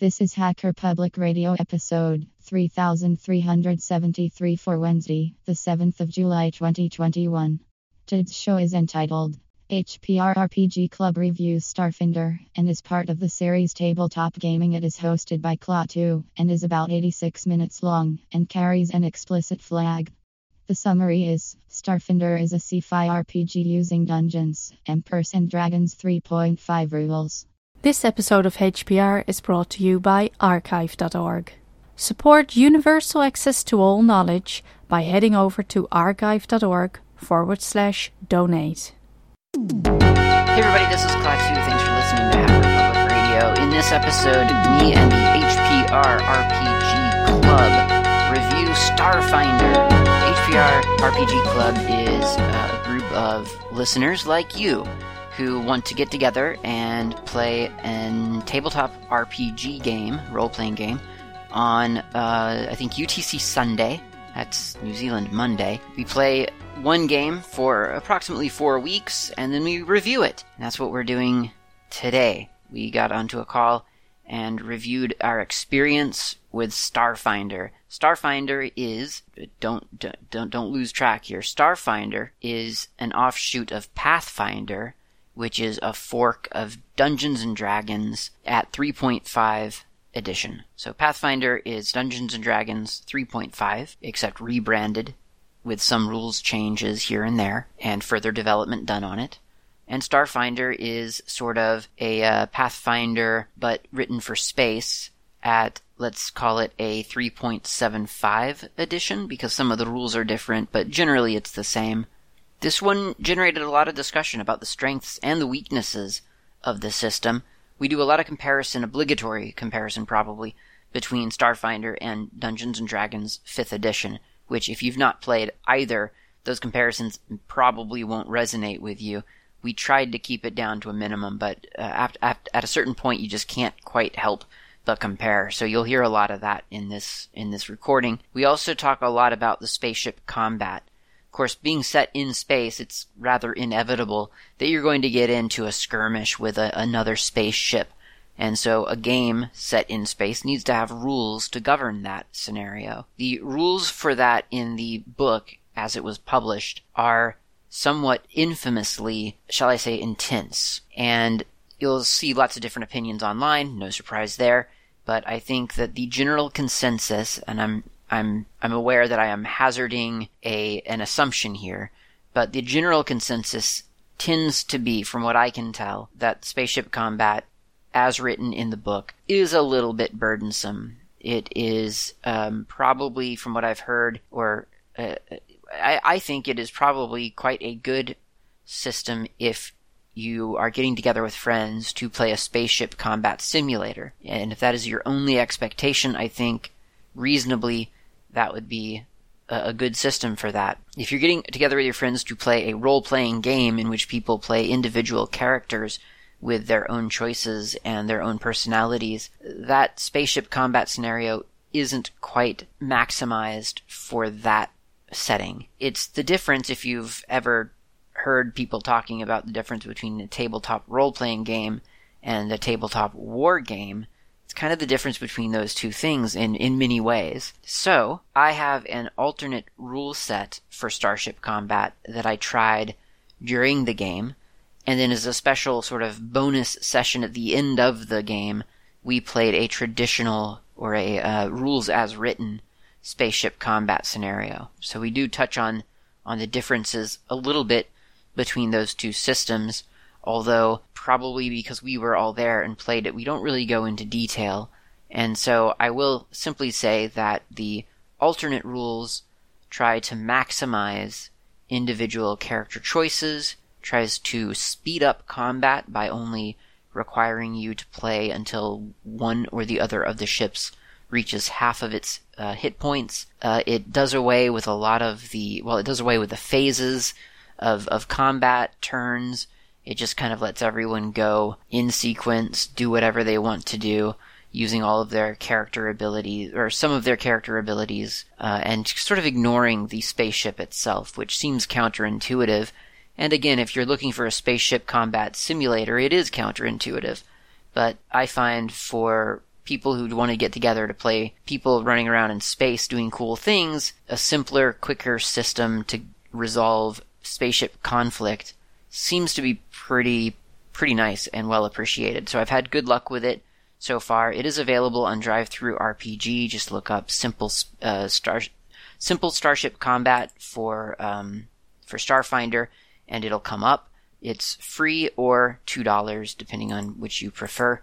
This is Hacker Public Radio episode 3373 for Wednesday, the 7th of July 2021. Today's show is entitled HPR RPG Club Reviews Starfinder and is part of the series Tabletop Gaming. It is hosted by Klaatu and is about 86 minutes long and carries an explicit flag. The summary is Starfinder is a sci-fi RPG using Dungeons, Emperors and Dragons 3.5 rules. This episode of HPR is brought to you by archive.org. Support universal access to all knowledge by heading over to archive.org forward slash donate. Hey everybody, this is Klaatu. Thanks for listening to Hacker Public Radio. In this episode, me and the HPR RPG Club review Starfinder. HPR RPG Club is a group of listeners like you who want to get together and play a tabletop RPG game, role playing game, on uh, I think UTC Sunday. That's New Zealand Monday. We play one game for approximately four weeks and then we review it. And that's what we're doing today. We got onto a call and reviewed our experience with Starfinder. Starfinder is don't don't don't lose track here. Starfinder is an offshoot of Pathfinder, which is a fork of Dungeons and Dragons at 3.5 edition. So Pathfinder is Dungeons and Dragons 3.5, except rebranded with some rules changes here and there and further development done on it. And Starfinder is sort of a uh, Pathfinder but written for space at let's call it a 3.75 edition because some of the rules are different, but generally it's the same. This one generated a lot of discussion about the strengths and the weaknesses of the system. We do a lot of comparison, obligatory comparison probably, between Starfinder and Dungeons and Dragons 5th edition, which if you've not played either, those comparisons probably won't resonate with you. We tried to keep it down to a minimum, but uh, at, at, at a certain point you just can't quite help but compare. So you'll hear a lot of that in this in this recording. We also talk a lot about the spaceship combat. Of course, being set in space, it's rather inevitable that you're going to get into a skirmish with a, another spaceship. And so a game set in space needs to have rules to govern that scenario. The rules for that in the book, as it was published, are somewhat infamously, shall I say, intense. And you'll see lots of different opinions online, no surprise there. But I think that the general consensus, and I'm I'm I'm aware that I am hazarding a an assumption here, but the general consensus tends to be, from what I can tell, that spaceship combat, as written in the book, is a little bit burdensome. It is um, probably, from what I've heard, or uh, I, I think it is probably quite a good system if you are getting together with friends to play a spaceship combat simulator. And if that is your only expectation, I think reasonably that would be a, good system for that. If you're getting together with your friends to play a role playing game in which people play individual characters with their own choices and their own personalities, that spaceship combat scenario isn't quite maximized for that setting. It's the difference if you've ever heard people talking about the difference between a tabletop role playing game and a tabletop war game it's kind of the difference between those two things in, in many ways. So, I have an alternate rule set for Starship Combat that I tried during the game, and then as a special sort of bonus session at the end of the game, we played a traditional or a uh, rules as written spaceship combat scenario. So we do touch on on the differences a little bit between those two systems, although probably because we were all there and played it, we don't really go into detail. And so I will simply say that the alternate rules try to maximize individual character choices, tries to speed up combat by only requiring you to play until one or the other of the ships reaches half of its uh, hit points. Uh, it does away with a lot of the, well, it does away with the phases of, of combat turns it just kind of lets everyone go in sequence, do whatever they want to do, using all of their character abilities, or some of their character abilities, uh, and sort of ignoring the spaceship itself, which seems counterintuitive. And again, if you're looking for a spaceship combat simulator, it is counterintuitive. But I find for people who want to get together to play people running around in space doing cool things, a simpler, quicker system to resolve spaceship conflict seems to be pretty pretty nice and well appreciated. So I've had good luck with it so far. It is available on Drive-Thru RPG. Just look up simple uh, star simple starship combat for um, for Starfinder, and it'll come up. It's free or two dollars, depending on which you prefer,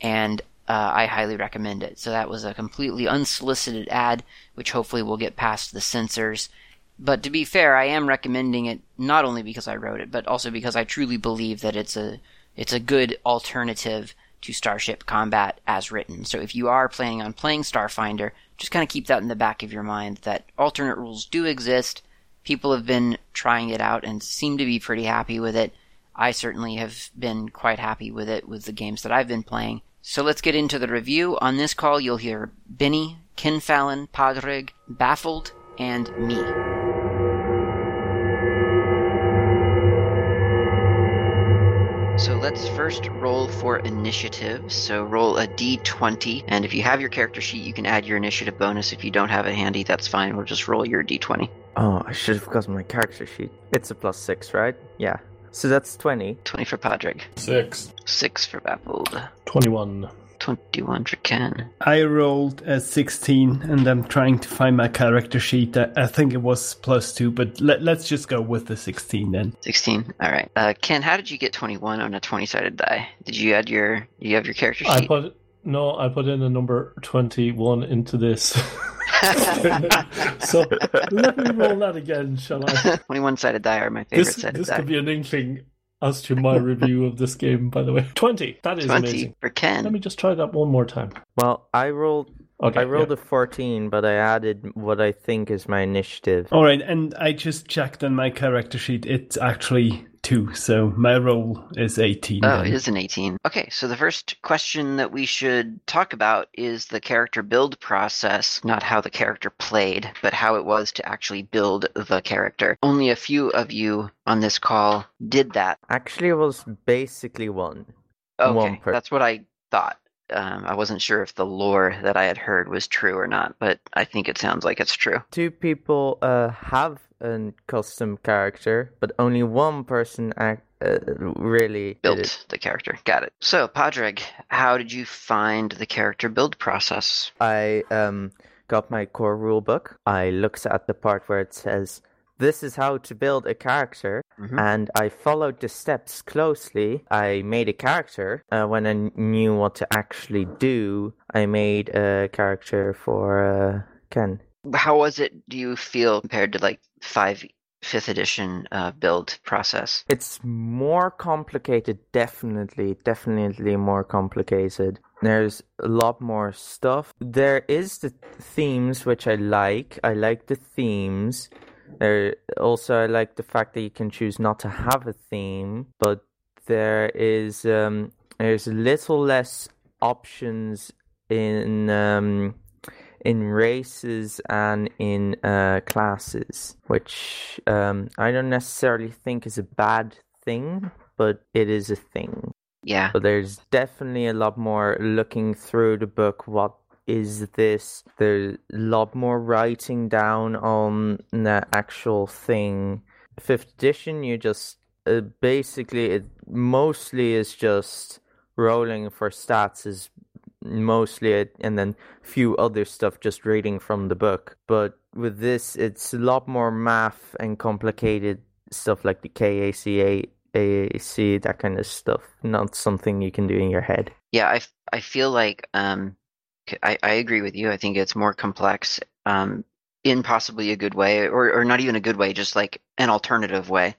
and uh, I highly recommend it. So that was a completely unsolicited ad, which hopefully will get past the censors. But to be fair, I am recommending it not only because I wrote it, but also because I truly believe that it's a it's a good alternative to Starship Combat as written. So if you are planning on playing Starfinder, just kind of keep that in the back of your mind that alternate rules do exist. People have been trying it out and seem to be pretty happy with it. I certainly have been quite happy with it with the games that I've been playing. So let's get into the review. On this call, you'll hear Benny, Ken Fallon, Baffled, and me. So let's first roll for initiative. So roll a d20, and if you have your character sheet, you can add your initiative bonus. If you don't have it handy, that's fine. We'll just roll your d20. Oh, I should have gotten my character sheet. It's a plus six, right? Yeah. So that's 20. 20 for Padraig, Six. 6 for Baffled, 21. 21 for Ken. I rolled a 16 and I'm trying to find my character sheet. I, I think it was plus two, but let, let's just go with the 16 then. 16. All right. Uh, Ken, how did you get 21 on a 20-sided die? Did you add your you have your character sheet? I put no, I put in a number 21 into this. so let me roll that again, shall I? 21-sided die are my favorite This, sided this die. could be an inkling as to my review of this game, by the way. 20. That is 20 amazing. for Ken. Let me just try that one more time. Well, I rolled Okay. I rolled yeah. a 14, but I added what I think is my initiative. All right, and I just checked on my character sheet. It's actually two, so my roll is 18. Oh, then. it is an 18. Okay, so the first question that we should talk about is the character build process, not how the character played, but how it was to actually build the character. Only a few of you on this call did that. Actually, it was basically one. Okay, One per- that's what I thought. Um, I wasn't sure if the lore that I had heard was true or not, but I think it sounds like it's true. Two people uh, have a custom character, but only one person act, uh, really Built the character. Got it. So, Padraig, how did you find the character build process? I um got my core rule book. I looked at the part where it says this is how to build a character, Mhm. and I followed the steps closely. I made a character uh, when I knew what to actually do. I made a character for uh, Ken. How was it, do you feel, compared to like 5 fifth edition uh, build process? It's more complicated, definitely, definitely more complicated. There's a lot more stuff. There is the themes which I like. I like the themes. There also I like the fact that you can choose not to have a theme, but there is um there's a little less options in um in races and in uh, classes, which um, I don't necessarily think is a bad thing, but it is a thing. Yeah. But there's definitely a lot more looking through the book. What is this? There's a lot more writing down on the actual thing. Fifth edition, you just uh, basically it mostly is just rolling for stats is mostly it, and then few other stuff just reading from the book. But with this, it's a lot more math and complicated stuff like the KACA, AAC, that kind of stuff. Not something you can do in your head. Yeah, I, I feel like um, I, I agree with you. I think it's more complex um, in possibly a good way, or, or not even a good way, just like an alternative way.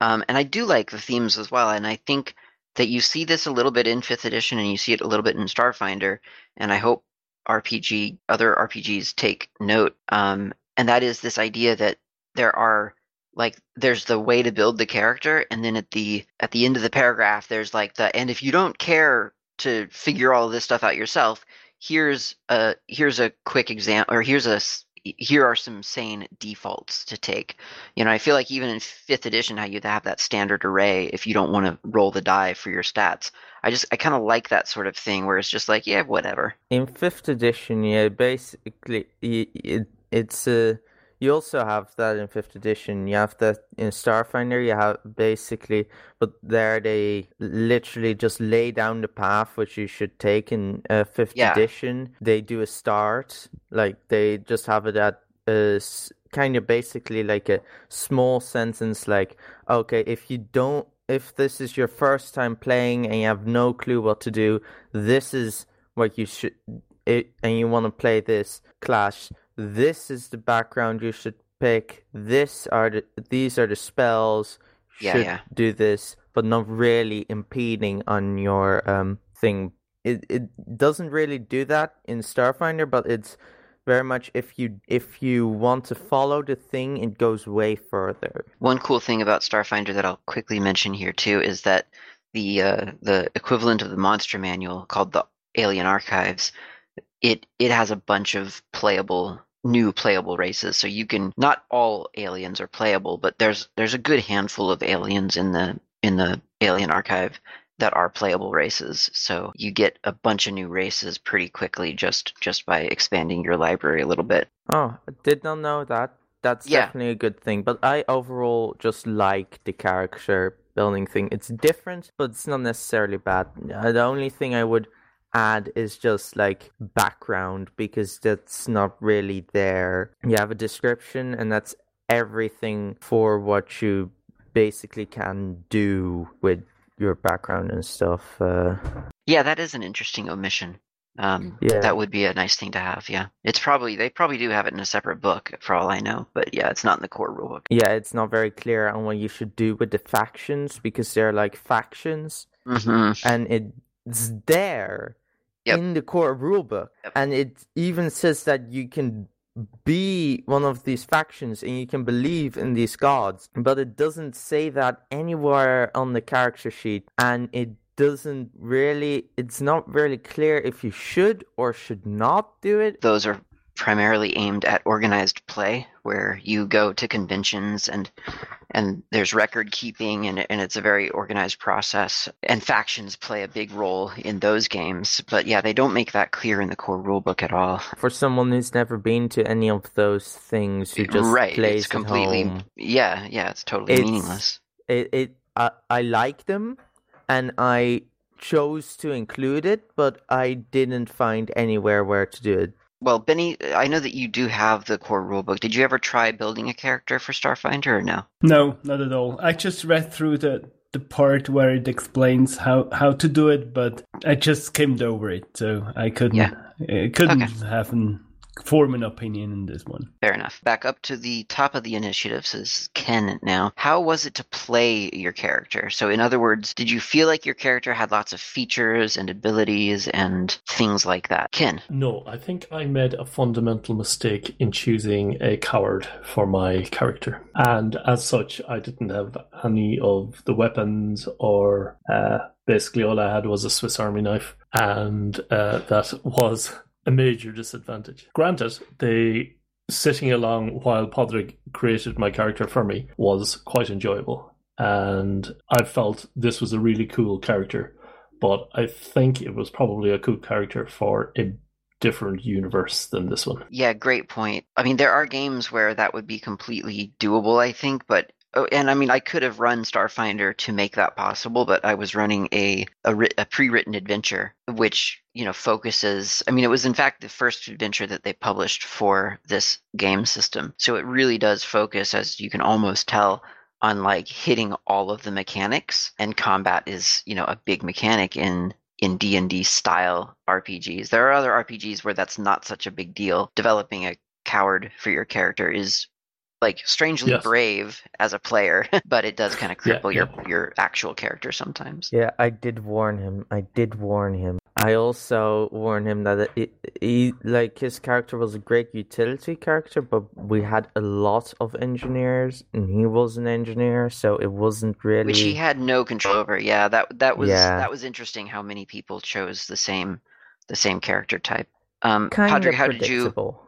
Um, and I do like the themes as well. And I think that you see this a little bit in fifth edition and you see it a little bit in Starfinder. And I hope RPG, other RPGs take note. Um, and that is this idea that there are like there's the way to build the character and then at the at the end of the paragraph there's like the and if you don't care to figure all this stuff out yourself here's a here's a quick example or here's a here are some sane defaults to take. You know, I feel like even in fifth edition, how you have that standard array if you don't want to roll the die for your stats. I just I kind of like that sort of thing where it's just like yeah whatever. In fifth edition, yeah, basically it, it's a. You also have that in fifth edition. You have that in Starfinder. You have basically, but there they literally just lay down the path which you should take in uh, fifth Yeah. edition. They do a start, like they just have it at uh, kind of basically like a small sentence, like okay, if you don't, if this is your first time playing and you have no clue what to do, this is what you should, it, and you want to play this clash this is the background you should pick. This are the these are the spells. Yeah, Should yeah. do this, but not really impeding on your um thing. It it doesn't really do that in Starfinder, but it's very much if you if you want to follow the thing, it goes way further. One cool thing about Starfinder that I'll quickly mention here too is that the uh, the equivalent of the monster manual called the Alien Archives, it it has a bunch of playable new playable races. So you can not all aliens are playable, but there's there's a good handful of aliens in the in the Alien Archive that are playable races. So you get a bunch of new races pretty quickly just just by expanding your library a little bit. Oh, I did not know that. That's Yeah. definitely a good thing. But I overall just like the character building thing. It's different, but it's not necessarily bad. The only thing I would add is just like background because that's not really there. You have a description, and that's everything for what you basically can do with your background and stuff. Uh, Yeah, that is an interesting omission. Um, Yeah. that would be a nice thing to have. Yeah, it's probably they probably do have it in a separate book for all I know, but yeah, it's not in the core rulebook. yeah, it's not very clear on what you should do with the factions because they're like factions. hmm and it's there Yep. in the core rulebook Yep. and it even says that you can be one of these factions and you can believe in these gods but it doesn't say that anywhere on the character sheet and it doesn't really it's not really clear if you should or should not do it Those are primarily aimed at organized play, where you go to conventions and and there's record keeping and and it's a very organized process. And factions play a big role in those games, but yeah, they don't make that clear in the core rulebook at all. for someone who's never been to any of those things who just right, plays it's completely home. yeah, yeah, it's totally It's- meaningless. it, it I, I like them and I chose to include it, but I didn't find anywhere where to do it. Well, Benny, I know that you do have the core rulebook. Did you ever try building a character for Starfinder or no? No, not at all. I just read through the the part where it explains how how to do it, but I just skimmed over it, so I couldn't Yeah. I couldn't Okay. have an form an opinion in this one. Fair enough. Back up to the top of the initiative says Ken now. How was it to play your character? So, in other words, did you feel like your character had lots of features and abilities and things like that? Ken. No, I think I made a fundamental mistake in choosing a coward for my character. And as such, I didn't have any of the weapons, or uh, basically all I had was a Swiss Army knife. And uh, that was a major disadvantage. Granted, the sitting along while Padraig created my character for me was quite enjoyable. And I felt this was a really cool character but I think it was probably a cool character for a different universe than this one. Yeah, great point. I mean, there are games where that would be completely doable, I think, but. Oh, and I mean, I could have run Starfinder to make that possible, but I was running a a, a pre-written adventure, which you know focuses. I mean, it was in fact the first adventure that they published for this game system, so it really does focus, as you can almost tell, on like hitting all of the mechanics. And combat is you know a big mechanic in in D&D style RPGs. There are other RPGs where that's not such a big deal. Developing a coward for your character is like strangely Yes. brave as a player, but it does kind of Yeah, cripple your your actual character sometimes. Yeah, I did warn him. I did warn him. I also warned him that it, he, like his character was a great utility character, but we had a lot of engineers, and he was an engineer, so it wasn't really. Which he had no control over. Yeah, that that was Yeah. that was interesting how many people chose the same the same character type. Um kind Padre, of how did you predictable.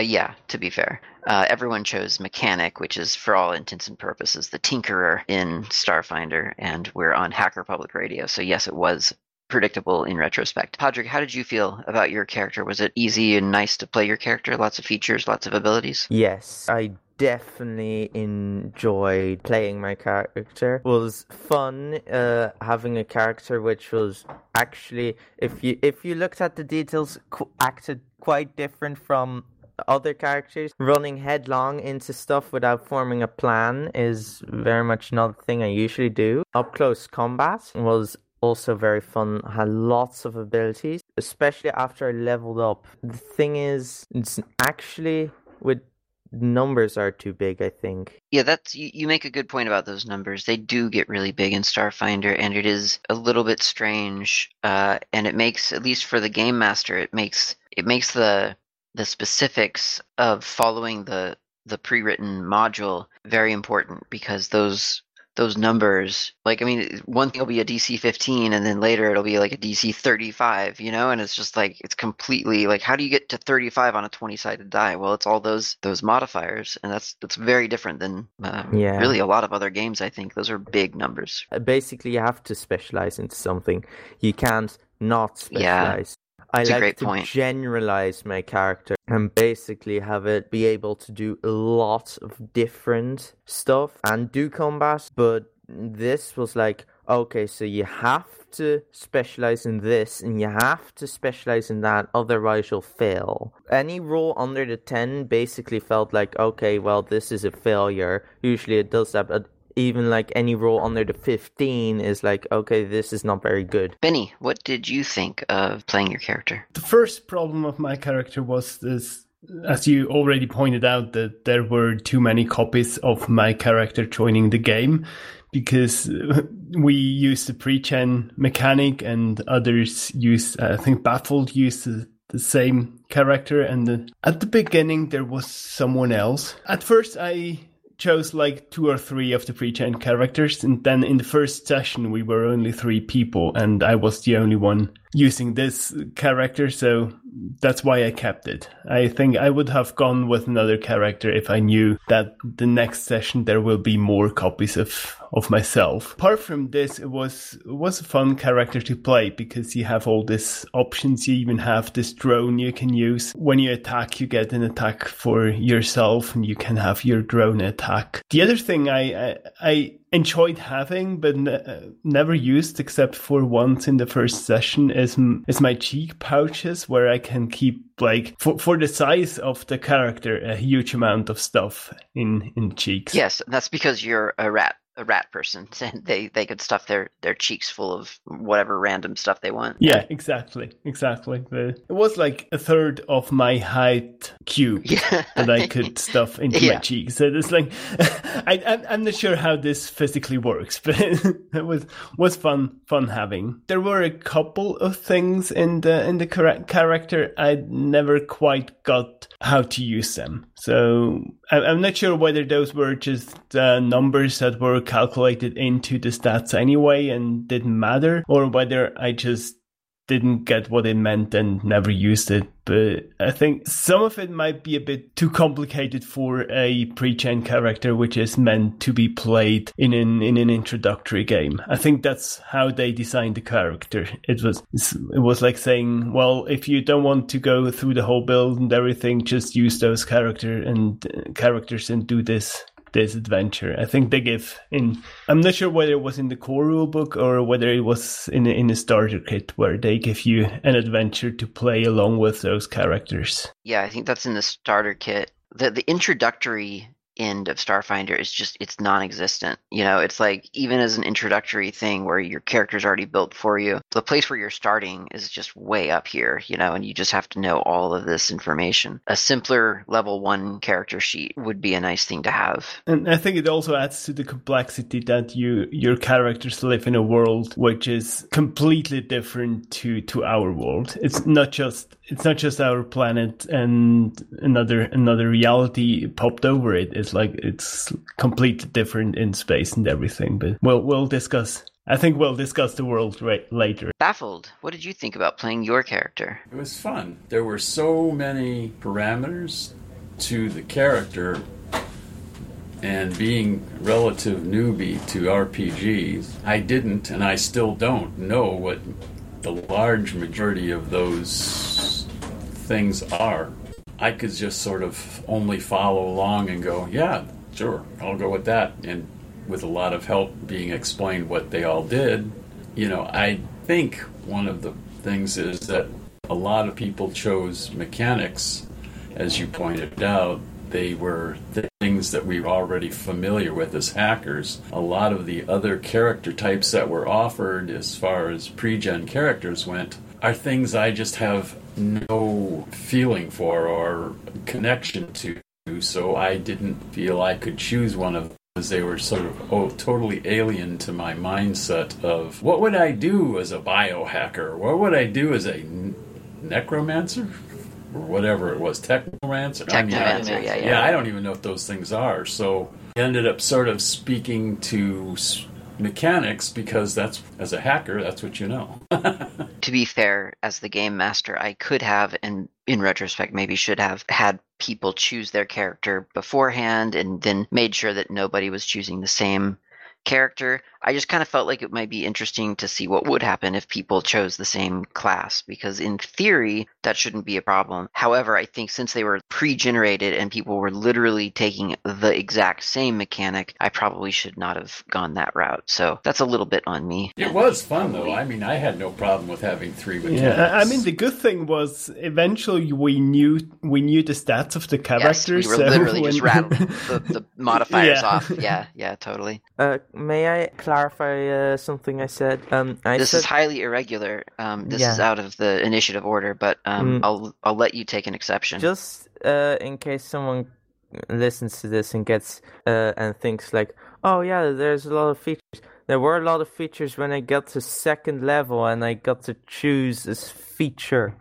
Yeah, to be fair. Uh, everyone chose mechanic, which is for all intents and purposes the tinkerer in Starfinder, and we're on Hacker Public Radio. So yes, it was predictable in retrospect. Padraig, how did you feel about your character? Was it easy and nice to play your character? Lots of features, lots of abilities? Yes, I definitely enjoyed playing my character. It was fun uh, having a character which was actually, if you if you looked at the details, acted quite different from other characters. Running headlong into stuff without forming a plan is very much not a thing I usually do. Up close combat was also very fun, had lots of abilities, especially after I leveled up. The thing is, it's actually with numbers are too big, I think. Yeah, that's you, you make a good point about those numbers. They do get really big in Starfinder, and it is a little bit strange. Uh, and it makes, at least for the game master, it makes it makes the the specifics of following the the pre-written module very important because those those numbers like i mean one thing will be a dc 15 and then later it'll be like a dc 35 you know and it's just like it's completely like how do you get to 35 on a 20 sided die well it's all those those modifiers and that's that's very different than um, Yeah. really a lot of other games i think those are big numbers Uh, Basically, you have to specialize into something. You can't not Yeah. I like to point. generalize my character and basically have it be able to do a lot of different stuff and do combat. But this was like, okay, so you have to specialize in this and you have to specialize in that, otherwise you'll fail. Any roll under the 10 basically felt like, okay, well, this is a failure. Usually it does that, but even like any roll under the 15 is like, okay, this is not very good. benny what did you think of playing your character The first problem of my character was this, as you already pointed out, that there were too many copies of my character joining the game because uh, we use the pre-gen mechanic and others use, I think Baffled used the, the same character. And the, at the beginning, there was someone else. At first, I chose like two or three of the pre-gen characters and then in the first session we were only three people and i was the only one using this character so that's why i kept it. I think i would have gone with another character if i knew that the next session there will be more copies of of myself. Apart from this it was it was a fun character to play because you have all these options. You even have this drone you can use. When you attack you get an attack for yourself and you can have your drone attack. The other thing i i, I enjoyed having but uh, never used except for once in the first session is m- is my cheek pouches where i can keep like for, for the size of the character a huge amount of stuff in in cheeks. Yes that's because you're a rat a rat person and they they could stuff their their cheeks full of whatever random stuff they want Yeah, exactly, exactly. The, it was like a third of my height cube yeah that I could stuff into Yeah. my cheeks. So it's like, I, I'm, I'm not sure how this physically works, but it was was fun fun having. There were a couple of things in the in the correct character I never quite got how to use them. So I'm not sure whether those were just uh, numbers that were calculated into the stats anyway and didn't matter, or whether I just didn't get what it meant and never used it. But I think some of it might be a bit too complicated for a pre-gen character, which is meant to be played in an in an introductory game. I think that's how they designed the character. It was it was like saying, well, if you don't want to go through the whole build and everything, just use those character and uh, characters and do this this adventure. I think they give in. I'm not sure whether it was in the core rulebook or whether it was in in a starter kit where they give you an adventure to play along with those characters. Yeah, I think that's in the starter kit. The the introductory end of Starfinder is just it's non-existent. You know, it's like even as an introductory thing where your character's already built for you, the place where you're starting is just way up here, you know, and you just have to know all of this information. A simpler level 1 character sheet would be a nice thing to have. And I think it also adds to the complexity that you your characters live in a world which is completely different to to our world. It's not just it's not just our planet and another another reality popped over it. It's like it's completely different in space and everything. But we'll we'll discuss. I think we'll discuss the world right later. Baffled, what did you think about playing your character? It was fun. There were so many parameters to the character and being relative newbie to RPGs, I didn't and I still don't know what the large majority of those things are. I could just sort of only follow along and go, yeah, sure, I'll go with that. And with a lot of help being explained what they all did, you know, I think one of the things is that a lot of people chose mechanics, as you pointed out. They were things that we were already familiar with as hackers. A lot of the other character types that were offered, as far as pre gen characters went, are things I just have no feeling for or connection to. So I didn't feel I could choose one of those. They were sort of oh, totally alien to my mindset of what would I do as a biohacker? What would I do as a necromancer? Or whatever it was, technomancer. Technomancer, I mean, yeah, yeah. Yeah, I don't even know what those things are. So I ended up sort of speaking to mechanics because that's as a hacker that's what you know to be fair as the game master i could have and in retrospect maybe should have had people choose their character beforehand and then made sure that nobody was choosing the same character. I just kind of felt like it might be interesting to see what would happen if people chose the same class, because in theory, that shouldn't be a problem. However, I think since they were pre generated and people were literally taking the exact same mechanic, I probably should not have gone that route. So that's a little bit on me. It was fun, though. I mean, I had no problem with having three mechanics. Yeah, I mean, the good thing was eventually we knew we knew the stats of the characters. Yes, we were so literally when- just rattling the, the modifiers Yeah. off. Yeah, yeah, totally. Uh, may I clarify uh, something I said? Um, I this said is highly irregular. Um, this is out of the initiative order, but um, Mm. I'll I'll let you take an exception. just uh, in case someone listens to this and gets uh, and thinks like, oh yeah, there's a lot of features. There were a lot of features when I got to second level and I got to choose this feature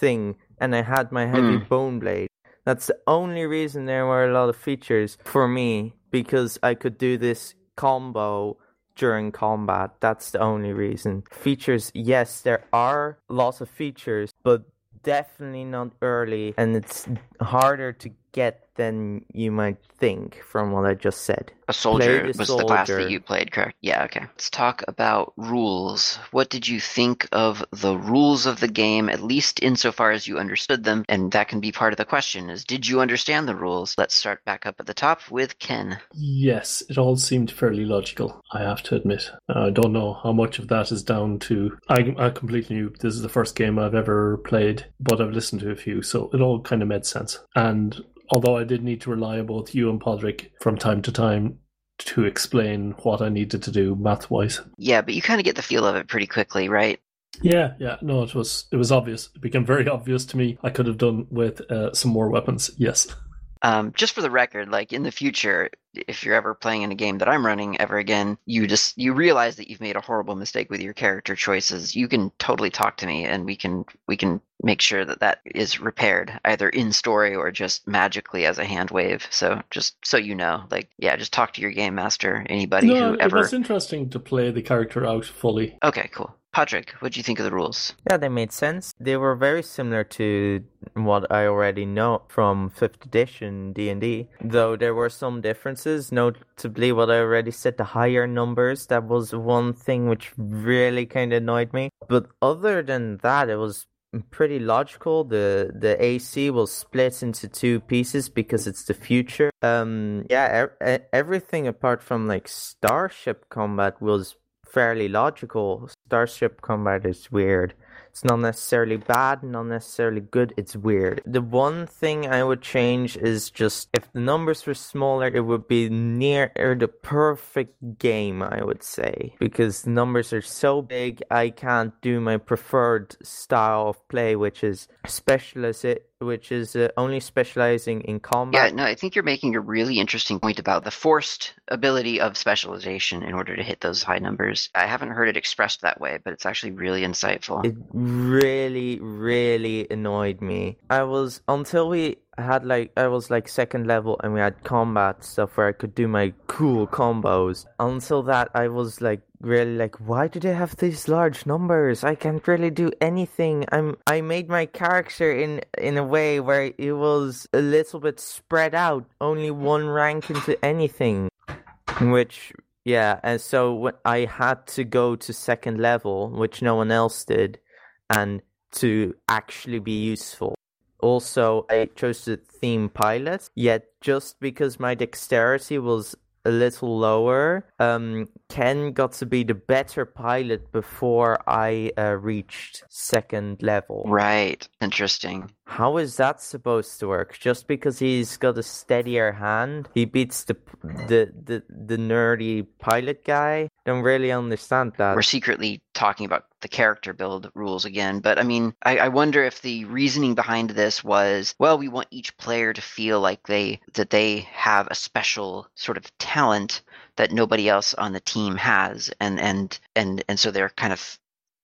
thing, and I had my heavy bone blade. That's the only reason there were a lot of features for me because I could do this combo during combat. That's the only reason. Features, yes, there are lots of features, but definitely not early, and it's harder to get than you might think from what I just said. A soldier Played a was the class that you played, correct? Yeah, okay. Let's talk about rules. What did you think of the rules of the game, at least insofar as you understood them? And that can be part of the question is did you understand the rules? Let's start back up at the top with Ken. Yes, it all seemed fairly logical, I have to admit. Uh, I don't know how much of that is down to. I, I completely knew this is the first game I've ever played, but I've listened to a few, so it all kind of made sense. And although I did need to rely on both you and Padraig from time to time to explain what I needed to do math wise. Yeah, but you kind of get the feel of it pretty quickly, right? Yeah, yeah, no, it was it was obvious. It became very obvious to me. I could have done with uh, some more weapons. Yes. Um, just for the record, like in the future, if you're ever playing in a game that I'm running ever again, you just you realize that you've made a horrible mistake with your character choices. You can totally talk to me, and we can we can make sure that that is repaired either in story or just magically as a hand wave. So just so you know, like yeah, just talk to your game master, anybody no, who ever. was interesting to play the character out fully. Okay, cool. Patrick, what do you think of the rules? Yeah, they made sense. They were very similar to what I already know from 5th edition D&D, though there were some differences, notably what I already said, the higher numbers. That was one thing which really kind of annoyed me. But other than that, it was pretty logical. The the AC will split into two pieces because it's the future. Um yeah, e- e- everything apart from like starship combat was fairly logical. Starship combat is weird. It's not necessarily bad, not necessarily good, it's weird. The one thing I would change is just if the numbers were smaller, it would be near the perfect game, I would say. Because numbers are so big, I can't do my preferred style of play, which is specialist, which is uh, only specializing in combat. Yeah, no, I think you're making a really interesting point about the forced ability of specialization in order to hit those high numbers. I haven't heard it expressed that way, but it's actually really insightful. It really, really annoyed me. I was until we had like I was like second level and we had combat stuff where I could do my cool combos. Until that I was like really like why do they have these large numbers? I can't really do anything. I'm I made my character in in a way where it was a little bit spread out, only one rank into anything. Which yeah, and so I had to go to second level, which no one else did, and to actually be useful. Also, I chose the theme pilot, yet just because my dexterity was a little lower. Um, Ken got to be the better pilot before I uh, reached second level. Right. Interesting. How is that supposed to work? Just because he's got a steadier hand, he beats the the the, the nerdy pilot guy? Don't really understand that. We're secretly talking about the character build rules again, but I mean, I, I wonder if the reasoning behind this was, well, we want each player to feel like they that they have a special sort of talent that nobody else on the team has, and and and and so they're kind of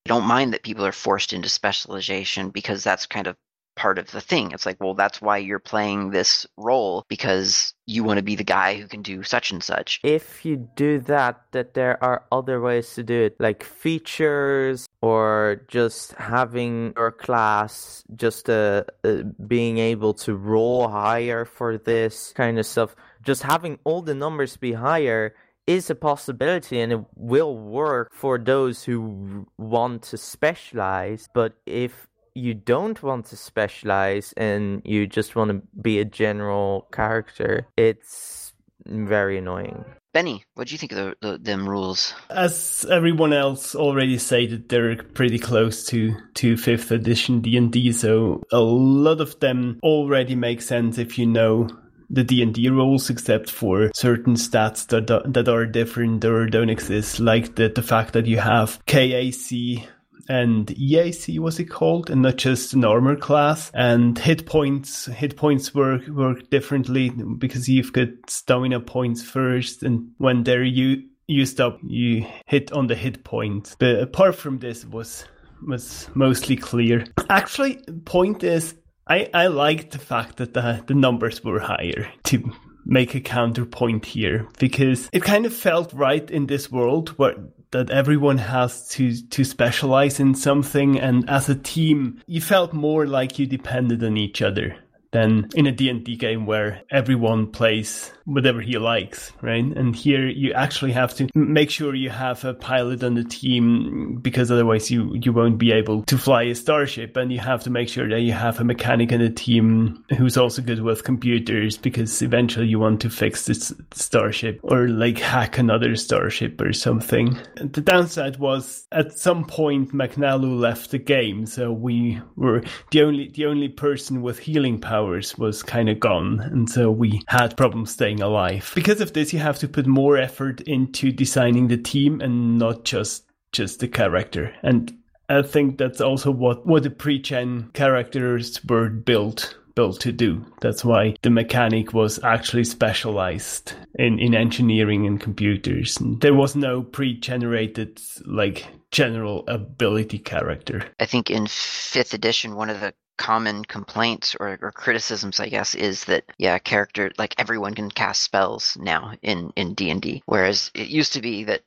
don't mind that people are forced into specialization because that's kind of part of the thing. It's like, well, that's why you're playing this role because you want to be the guy who can do such and such. If you do that, that there are other ways to do it, like features or just having your class, just uh, uh, being able to roll higher for this kind of stuff. Just having all the numbers be higher is a possibility and it will work for those who want to specialize. But if you don't want to specialize and you just want to be a general character, it's very annoying. Benny, what do you think of the, the, them rules? As everyone else already stated, they're pretty close to to fifth edition D and D, so a lot of them already make sense if you know the D&D rules except for certain stats that that are different or don't exist like the the fact that you have KAC and EAC was it called, and not just an armor class. And hit points, hit points work work differently because you've got stamina points first, and when they're you used up, you hit on the hit point. But apart from this, was was mostly clear. Actually, point is, I I like the fact that the the numbers were higher to make a counterpoint here because it kind of felt right in this world where that everyone has to to specialize in something and as a team you felt more like you depended on each other than in a D&D game where everyone plays whatever he likes, right? And here you actually have to make sure you have a pilot on the team because otherwise you, you won't be able to fly a starship. And you have to make sure that you have a mechanic on the team who's also good with computers because eventually you want to fix this starship or like hack another starship or something. The downside was at some point McNallu left the game. So we were the only, the only person with healing powers was kind of gone. And so we had problems staying alive. Because of this, you have to put more effort into designing the team and not just just the character. And I think that's also what what the pre-gen characters were built built to do. That's why the mechanic was actually specialized in, in engineering and computers. And there was no pre-generated like general ability character. I think in fifth edition, one of the common complaints or, or criticisms i guess is that yeah character like everyone can cast spells now in in d&d whereas it used to be that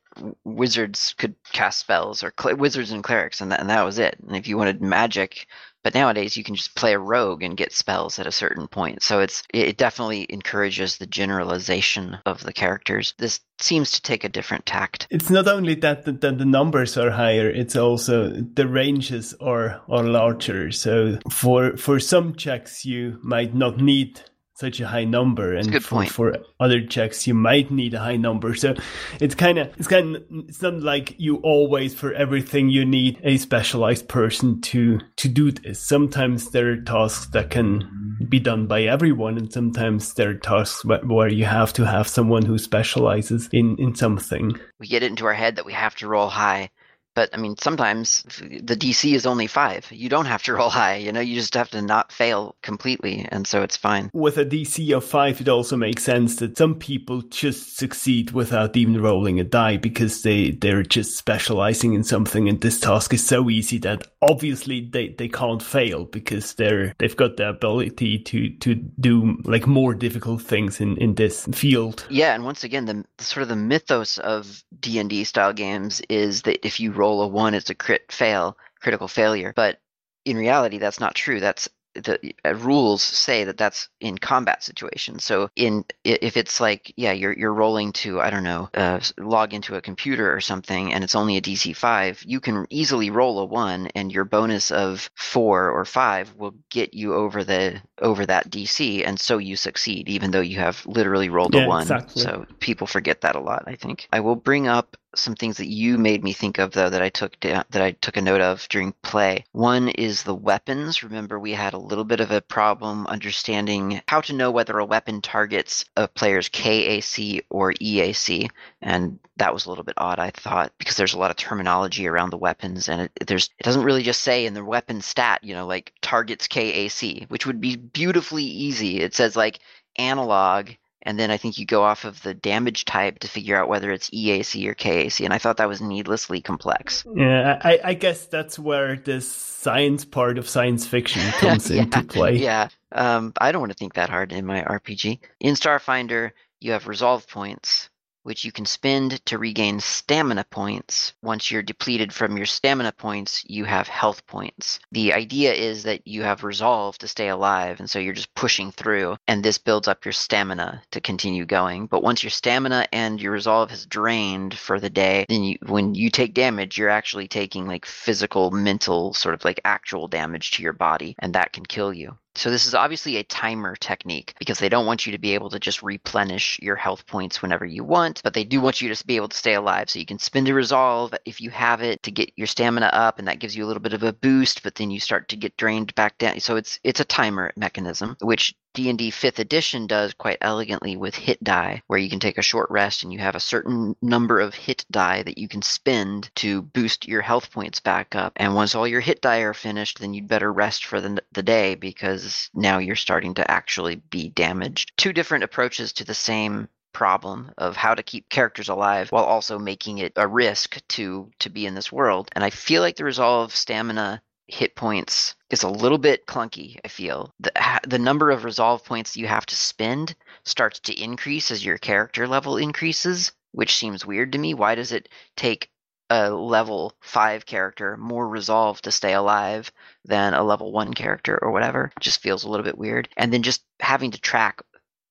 wizards could cast spells or cl- wizards and clerics and that, and that was it. And if you wanted magic but nowadays you can just play a rogue and get spells at a certain point. So it's it definitely encourages the generalization of the characters. This seems to take a different tact. It's not only that the, the numbers are higher, it's also the ranges are are larger. So for for some checks you might not need such a high number and for, for, other checks you might need a high number. So it's kind of it's kind of it's not like you always for everything you need a specialized person to to do this. Sometimes there are tasks that can be done by everyone and sometimes there are tasks where, where you have to have someone who specializes in in something. We get it into our head that we have to roll high But I mean, sometimes the DC is only five. You don't have to roll high. You know, you just have to not fail completely, and so it's fine. With a DC of five, it also makes sense that some people just succeed without even rolling a die because they they're just specializing in something, and this task is so easy that obviously they they can't fail because they're they've got the ability to to do like more difficult things in in this field. Yeah, and once again, the sort of the mythos of D and D style games is that if you roll a one, it's a crit fail, critical failure. But in reality, that's not true. That's the uh, rules say that that's in combat situations. So in if it's like yeah you're you're rolling to I don't know uh, log into a computer or something and it's only a DC five, you can easily roll a one and your bonus of four or five will get you over the over that DC and so you succeed even though you have literally rolled Yeah, a one. exactly. So people forget that a lot. I think I will bring up some things that you made me think of though that I took that I took a note of during play. One is the weapons. Remember we had a little bit of a problem understanding how to know whether a weapon targets a player's KAC or EAC and that was a little bit odd I thought because there's a lot of terminology around the weapons and it, there's it doesn't really just say in the weapon stat, you know, like targets KAC, which would be beautifully easy. It says like analog and then I think you go off of the damage type to figure out whether it's EAC or KAC, and I thought that was needlessly complex. Yeah, I, I guess that's where this science part of science fiction comes Yeah, into play. Yeah, um, I don't want to think that hard in my RPG. In Starfinder, you have resolve points, which you can spend to regain stamina points. Once you're depleted from your stamina points, you have health points. The idea is that you have resolve to stay alive, and so you're just pushing through, and this builds up your stamina to continue going. But once your stamina and your resolve has drained for the day, then you, when you take damage, you're actually taking like physical, mental, sort of like actual damage to your body, and that can kill you. So this is obviously a timer technique because they don't want you to be able to just replenish your health points whenever you want, but they do want you to be able to stay alive. So you can spend a resolve if you have it to get your stamina up, and that gives you a little bit of a boost. But then you start to get drained back down. So it's it's a timer mechanism, which D&D 5th edition does quite elegantly with hit die where you can take a short rest and you have a certain number of hit die that you can spend to boost your health points back up. And once all your hit die are finished then you'd better rest for the, the day because now you're starting to actually be damaged. Two different approaches to the same problem of how to keep characters alive while also making it a risk to to be in this world. And i feel like the resolve stamina hit points is a little bit clunky i feel. The, the number of resolve points you have to spend starts to increase as your character level increases which seems weird to me. Why does it take a level 5 character more resolve to stay alive than a level 1 character or whatever? Just feels a little bit weird. And then just having to track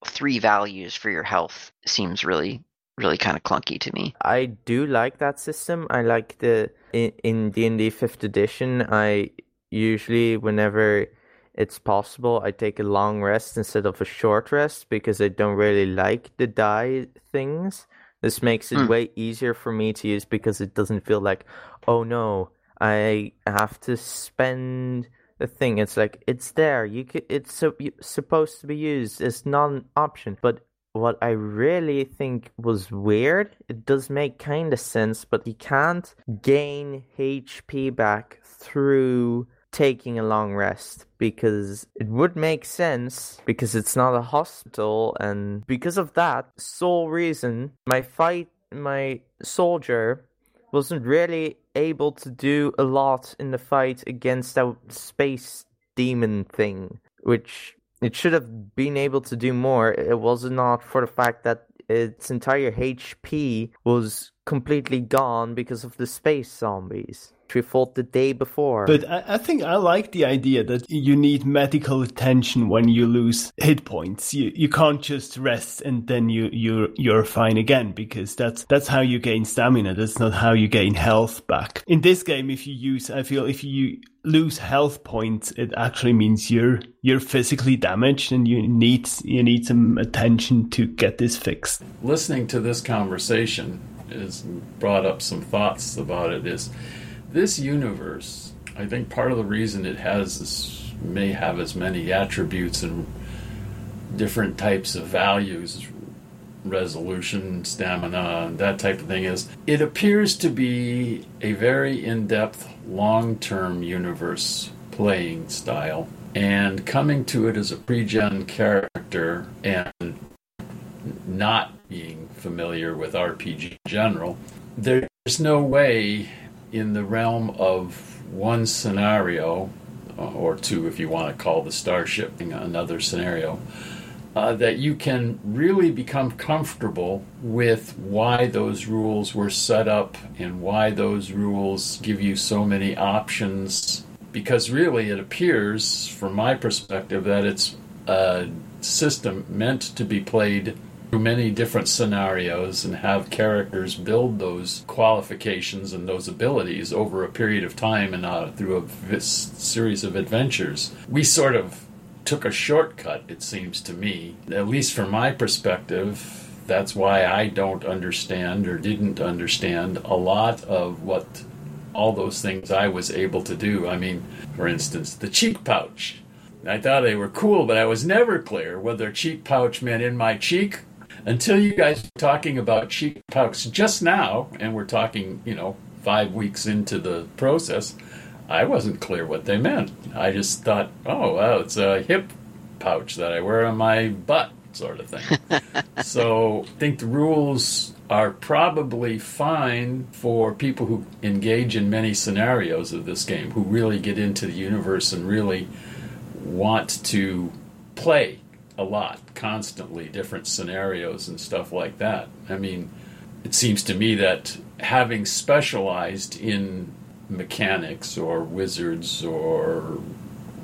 three values for your health seems really really kind of clunky to me I do like that system. I like the in D and D fifth edition. I usually whenever it's possible, I take a long rest instead of a short rest because I don't really like the die things. This makes it Hmm. way easier for me to use because it doesn't feel like, oh no, I have to spend the thing. It's like it's there. You c it's so, supposed to be used. It's not an option, but what I really think was weird, it does make kind of sense, but you can't gain HP back through taking a long rest because it would make sense because it's not a hospital and because of that sole reason my fight my soldier wasn't really able to do a lot in the fight against that space demon thing which it should have been able to do more. It was not for the fact that its entire HP was completely gone because of the space zombies, which we fought the day before. But I, I think I like the idea that you need medical attention when you lose hit points. You you can't just rest and then you you're you're fine again because that's that's how you gain stamina. That's not how you gain health back. In this game, if you use, I feel if you lose health points, it actually means you're you're physically damaged and you need you need some attention to get this fixed. listening to this conversation has brought up some thoughts about it is this universe i think part of the reason it has this may have as many attributes and different types of values resolution, stamina, that type of thing is it appears to be a very in depth, long term universe playing style. And coming to it as a pre gen character and not being familiar with RPG general, there's no way in the realm of one scenario, or two if you want to call the starship another scenario, uh, that you can really become comfortable with why those rules were set up and why those rules give you so many options. Because really, it appears, from my perspective, that it's a system meant to be played through many different scenarios and have characters build those qualifications and those abilities over a period of time and uh, through a v- series of adventures. We sort of took a shortcut, it seems to me. At least from my perspective, that's why I don't understand or didn't understand a lot of what all those things I was able to do. I mean, for instance, the cheek pouch. I thought they were cool, but I was never clear whether cheek pouch meant in my cheek until you guys were talking about cheek pouch just now, and we're talking, you know, five weeks into the process. I wasn't clear what they meant. I just thought, oh, well, it's a hip pouch that I wear on my butt, sort of thing. so I think the rules are probably fine for people who engage in many scenarios of this game, who really get into the universe and really want to play a lot, constantly, different scenarios and stuff like that. I mean, it seems to me that having specialized in mechanics or wizards or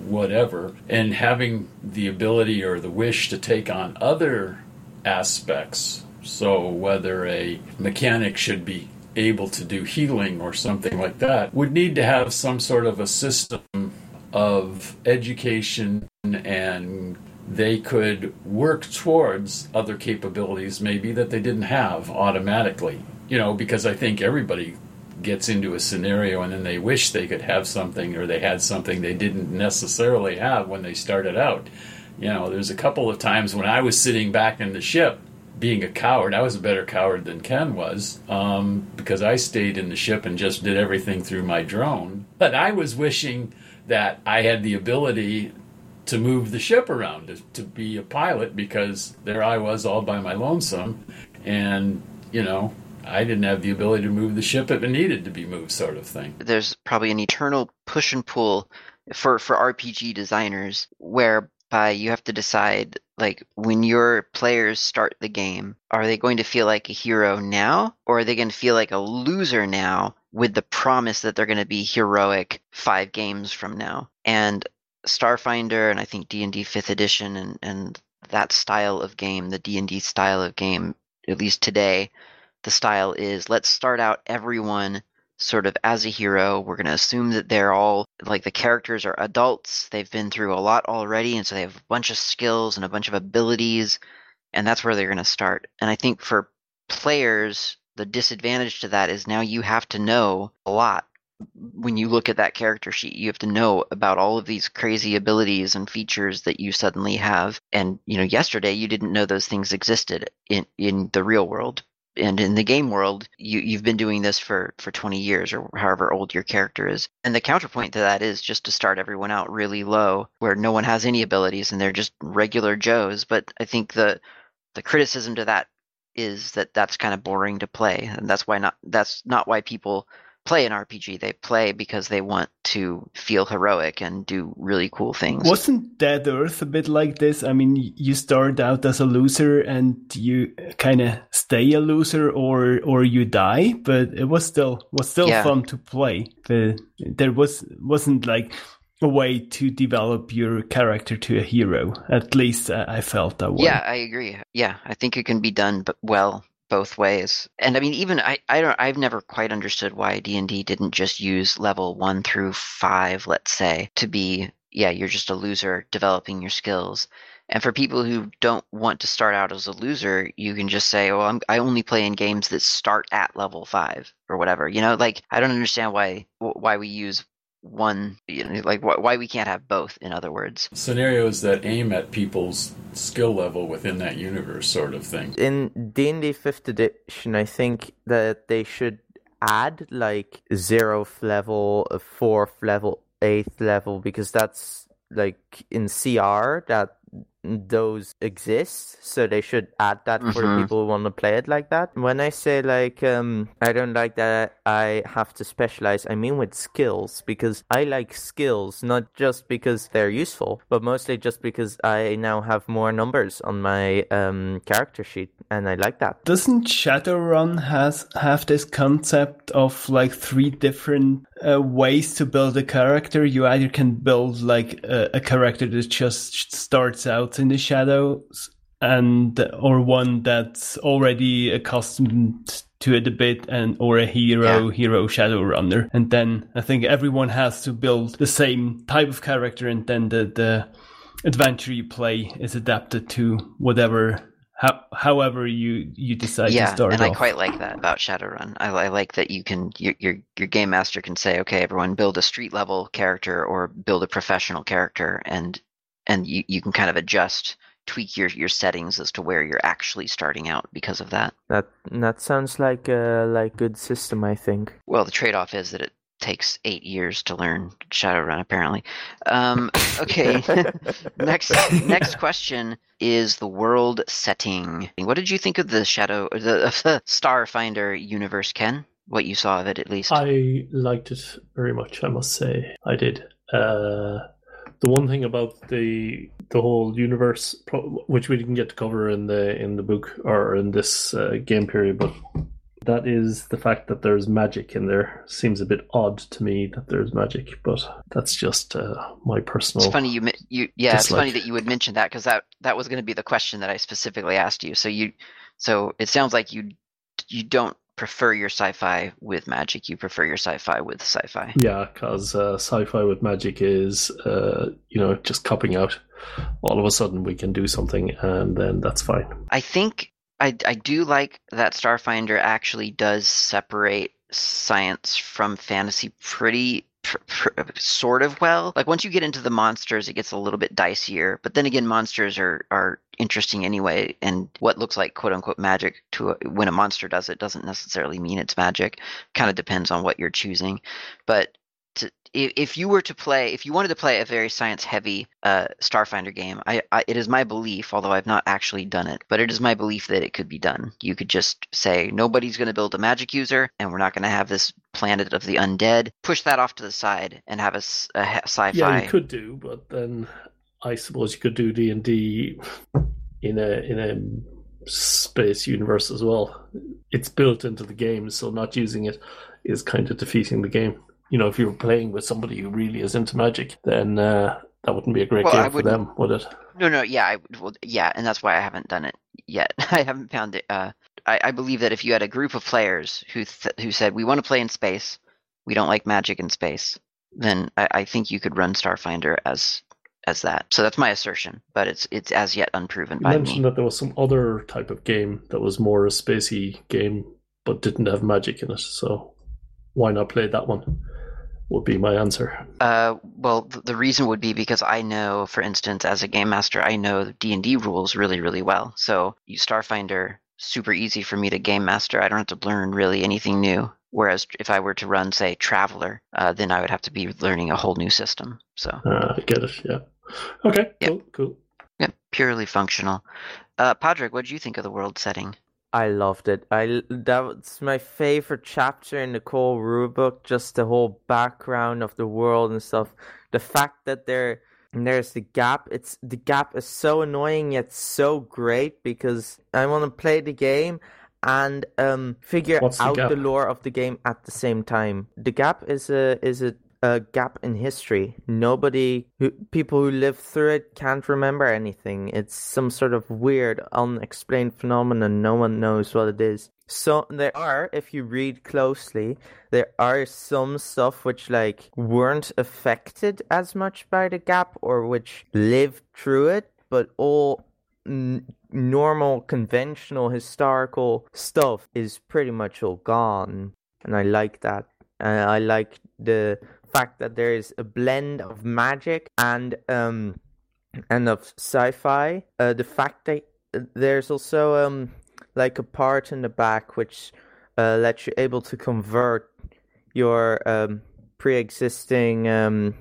whatever, and having the ability or the wish to take on other aspects. So, whether a mechanic should be able to do healing or something like that, would need to have some sort of a system of education and they could work towards other capabilities maybe that they didn't have automatically. You know, because I think everybody gets into a scenario and then they wish they could have something or they had something they didn't necessarily have when they started out. You know, there's a couple of times when I was sitting back in the ship being a coward. I was a better coward than Ken was um, because I stayed in the ship and just did everything through my drone. But I was wishing that I had the ability to move the ship around, to, to be a pilot, because there I was all by my lonesome. And, you know, I didn't have the ability to move the ship if it needed to be moved, sort of thing. There's probably an eternal push and pull for, for RPG designers whereby you have to decide like when your players start the game, are they going to feel like a hero now or are they going to feel like a loser now with the promise that they're going to be heroic five games from now? And Starfinder and I think D&D 5th edition and, and that style of game, the D&D style of game, at least today, the style is let's start out everyone sort of as a hero. We're going to assume that they're all like the characters are adults. They've been through a lot already, and so they have a bunch of skills and a bunch of abilities, and that's where they're going to start. And I think for players, the disadvantage to that is now you have to know a lot. When you look at that character sheet, you have to know about all of these crazy abilities and features that you suddenly have. And you know, yesterday you didn't know those things existed in in the real world. And in the game world you you've been doing this for for 20 years or however old your character is. And the counterpoint to that is just to start everyone out really low where no one has any abilities and they're just regular joes. But i think the the criticism to that is that that's kind of boring to play. And that's why not that's not why people play an RPG. They play because they want to feel heroic and do really cool things. Wasn't Dead Earth a bit like this? I mean, you start out as a loser and you kind of stay a loser or or you die, but it was still was still yeah. fun to play. There was wasn't like a way to develop your character to a hero. At least uh, I felt that way. Yeah, I agree. Yeah, I think it can be done but well both ways. And I mean, even I, I don't, I've never quite understood why D and D didn't just use level one through five, let's say, to be, yeah, you're just a loser developing your skills. And for people who don't want to start out as a loser, you can just say, "Well, I'm, I only play in games that start at level five or whatever." You know, like I don't understand why why we use one, you know, like why we can't have both. In other words, scenarios that aim at people's skill level within that universe, sort of thing. In D and D Fifth Edition, I think that they should add like zeroth level, fourth level, eighth level, because that's like in CR that those exist so they should add that for the Mhm. people who want to play it like that when i say like um i don't like that i have to specialize i mean with skills because i like skills not just because they're useful but mostly just because i now have more numbers on my um character sheet and i like that Doesn't Shadowrun has have this concept of like three different uh, ways to build a character? You either can build like a, a character that just starts out in the shadows, and or one that's already accustomed to it a bit, and or a hero, hero Shadowrunner. And then I think everyone has to build the same type of character, and then the the adventure you play is adapted to whatever. How, however you you decide to start. yeah, and I quite like that about Shadowrun. I, I like that you can your, your your game master can say, okay, everyone build a street level character or build a professional character, and and you, you can kind of adjust, tweak your your settings as to where you're actually starting out because of that. that that sounds like a like good system i think Well, the trade off is that it takes eight years to learn Shadowrun, apparently. Um, okay, next next question is the world setting. What did you think of the Shadow, the, of the Starfinder universe, Ken? What you saw of it, at least. I liked it very much. I must say, I did. Uh, the one thing about the the whole universe, which we didn't get to cover in the in the book or in this uh, game period, but that is the fact that there's magic in there. Seems a bit odd to me that there's magic, but that's just uh, my personal. It's funny you you yeah. It's funny that you would mention that because that that was going to be the question that I specifically asked you. So you, so it sounds like you you don't prefer your sci-fi with magic. You prefer your sci-fi with sci-fi. Yeah, because uh, sci-fi with magic is, uh, you know, just copping out. All of a sudden, we can do something, and then that's fine. I think I I do like that Starfinder actually does separate science from fantasy pretty sort of well. Like once you get into the monsters, it gets a little bit dicier. But then again, monsters are are interesting anyway. And what looks like quote unquote magic to a, when a monster does it doesn't necessarily mean it's magic. Kind of depends on what you're choosing. But if you were to play, if you wanted to play a very science heavy uh, Starfinder game, I, I, it is my belief, although I've not actually done it, but it is my belief that it could be done. You could just say nobody's going to build a magic user, and we're not going to have this planet of the undead. Push that off to the side and have a, a sci-fi. Yeah, you could do, but then I suppose you could do D and D in a in a space universe as well. It's built into the game, so not using it is kind of defeating the game. You know, if you were playing with somebody who really is into magic, then uh, that wouldn't be a great Well, game for them, would it? No, no, yeah, I well, yeah, and that's why I haven't done it yet. I haven't found it. Uh, I, I believe that if you had a group of players who th- who said we want to play in space, we don't like magic in space, then I, I think you could run Starfinder as as that. So that's my assertion, but it's it's as yet unproven You by mentioned me. that there was some other type of game that was more a spacey game, but didn't have magic in it. So why not play that one? Would be my answer. Uh, well, th- the reason would be because I know, for instance, as a game master, I know D and D rules really, really well. So you Starfinder, super easy for me to game master. I don't have to learn really anything new. Whereas if I were to run, say, Traveller, uh, then I would have to be learning a whole new system. So Uh, I get it. Yeah. Okay. Yeah. Cool. Cool. yeah, purely functional. Uh, Padraig, what do you think of the world setting? I loved it. I that was my favorite chapter in the core rulebook. Just the whole background of the world and stuff. The fact that there there's the gap. It's the gap is so annoying yet so great because I want to play the game and um figure What's out the lore of the game at the same time. The gap is a is a a gap in history. Nobody, who, people who live through it can't remember anything. It's some sort of weird, unexplained phenomenon. No one knows what it is. So there are, if you read closely, there are some stuff which like weren't affected as much by the gap or which lived through it, but all n- normal, conventional, historical stuff is pretty much all gone, and I like that. Uh, I like the fact that there is a blend of magic and um and of sci-fi. Uh, the fact that uh, there's also um like a part in the back which uh, lets you able to convert your um pre-existing um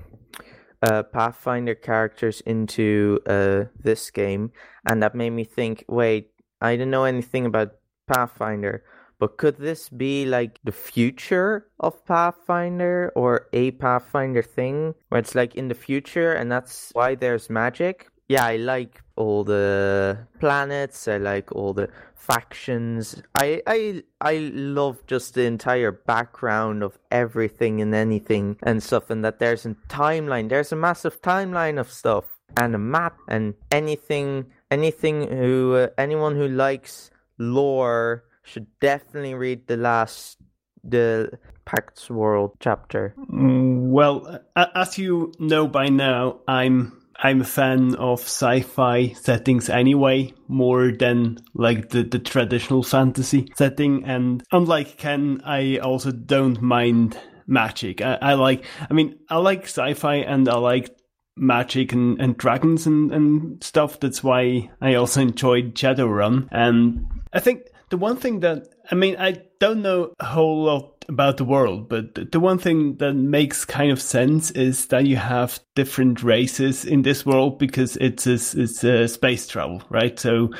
uh, Pathfinder characters into uh, this game, and that made me think. Wait, I didn't know anything about Pathfinder, but could this be like the future of Pathfinder or a Pathfinder thing, where it's like in the future, and that's why there's magic? Yeah, I like all the planets. I like all the factions. I I I love just the entire background of everything and anything and stuff, and that there's a timeline. There's a massive timeline of stuff and a map and anything. Anything who uh, anyone who likes lore should definitely read the last the Pact Worlds chapter. Mm, well, as you know by now, I'm I'm a fan of sci-fi settings anyway, more than like the, the traditional fantasy setting. And unlike Ken, I also don't mind magic. I, I like, I mean, I like sci-fi and I like magic and, and dragons and, and stuff. That's why I also enjoyed Shadowrun. And I think the one thing that, I mean, I don't know a whole lot about the world, but the one thing that makes kind of sense is that you have different races in this world because it's a, it's a space travel, right? So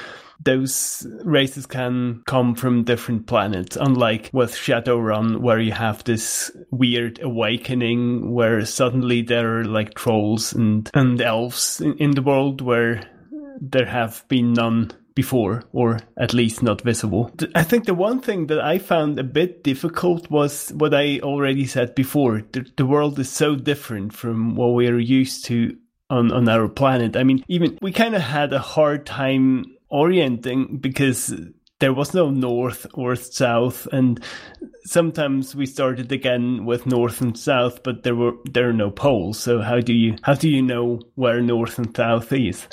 those races can come from different planets, unlike with Shadowrun, where you have this weird awakening where suddenly there are like trolls and, and elves in, in the world where there have been none before, or at least not visible. I think the one thing that I found a bit difficult was what I already said before. The, the world is so different from what we are used to on, on our planet. I mean, even we kind of had a hard time orienting because there was no north or south and sometimes we started again with north and south but there were there are no poles so how do you how do you know where north and south is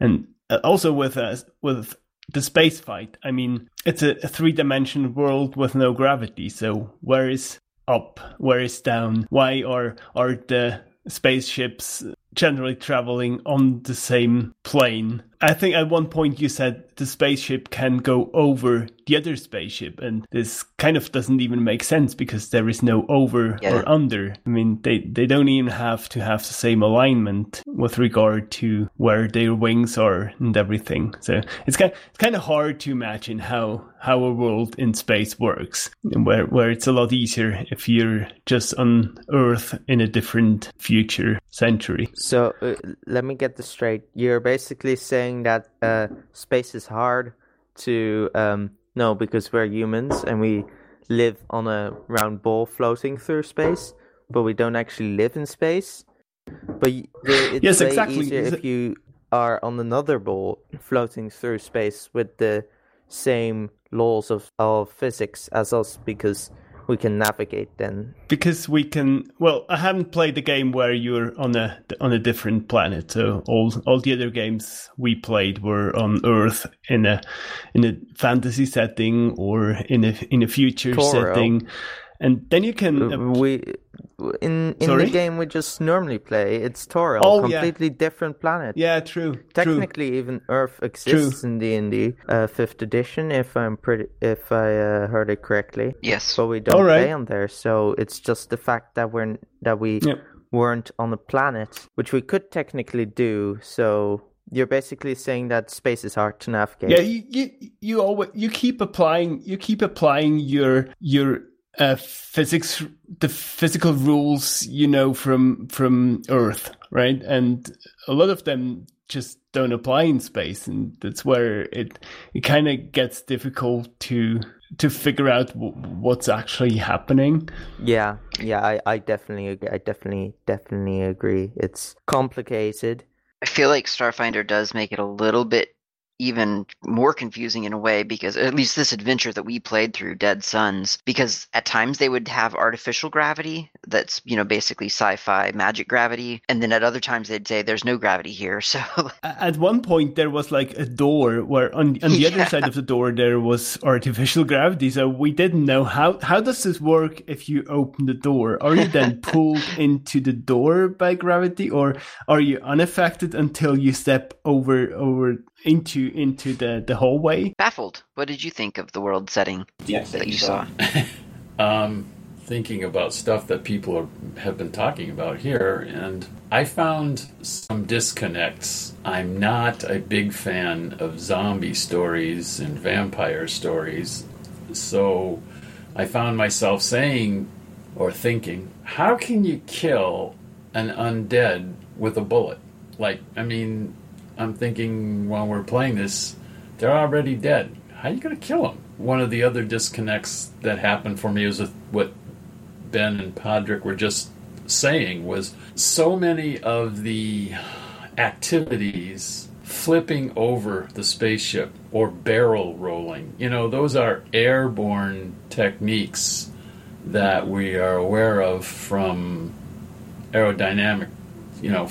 and also with uh, with the space fight. I mean, it's a, a three dimensional world with no gravity. So where is up? Where is down? Why are are the spaceships generally traveling on the same plane? I think at one point you said the spaceship can go over the other spaceship, and this kind of doesn't even make sense because there is no over yeah. or under. I mean, they, they don't even have to have the same alignment with regard to where their wings are and everything. So it's kind it's kind of hard to imagine how how a world in space works, where where it's a lot easier if you're just on Earth in a different future century. So uh, let me get this straight. You're basically saying that uh, space is hard to um, know because we're humans and we live on a round ball floating through space, but we don't actually live in space. But it's yes, way exactly. easier if you are on another ball floating through space with the same laws of, of physics as us because we can navigate then because we can well i haven't played the game where you're on a on a different planet so all all the other games we played were on earth in a in a fantasy setting or in a in a future Toril. setting and then you can uh, we in in Sorry? the game we just normally play it's Toril, Oh, completely different planet. yeah true true Technically, even Earth exists in D and D uh, fifth edition, if I'm pretty, if I uh, heard it correctly. Yes. But we don't All right. play on there, so it's just the fact that we're that we Yep. weren't on a planet, which we could technically do. So you're basically saying that space is hard to navigate. Yeah, you you you always you keep applying you keep applying your your uh, physics the physical rules you know from from Earth, right? And a lot of them just don't apply in space, and that's where it it kind of gets difficult to to figure out w- what's actually happening. Yeah, yeah, I, I definitely, ag- I definitely, definitely agree. It's complicated. I feel like Starfinder does make it a little bit even more confusing in a way because at least this adventure that we played through Dead Suns because at times they would have artificial gravity that's you know basically sci-fi magic gravity and then at other times they'd say there's no gravity here so at one point there was like a door where on, on the yeah. other side of the door there was artificial gravity so we didn't know how how does this work if you open the door are you then pulled into the door by gravity or are you unaffected until you step over over into into the the hallway. Baffled. What did you think of the world setting yes, that you saw? um, thinking about stuff that people are, have been talking about here, and I found some disconnects. I'm not a big fan of zombie stories and vampire stories, so I found myself saying or thinking, how can you kill an undead with a bullet? Like, I mean, I'm thinking while we're playing this, they're already dead. How are you going to kill them? One of the other disconnects that happened for me was with what Ben and Padraig were just saying was so many of the activities flipping over the spaceship or barrel rolling. You know, those are airborne techniques that we are aware of from aerodynamic, you know,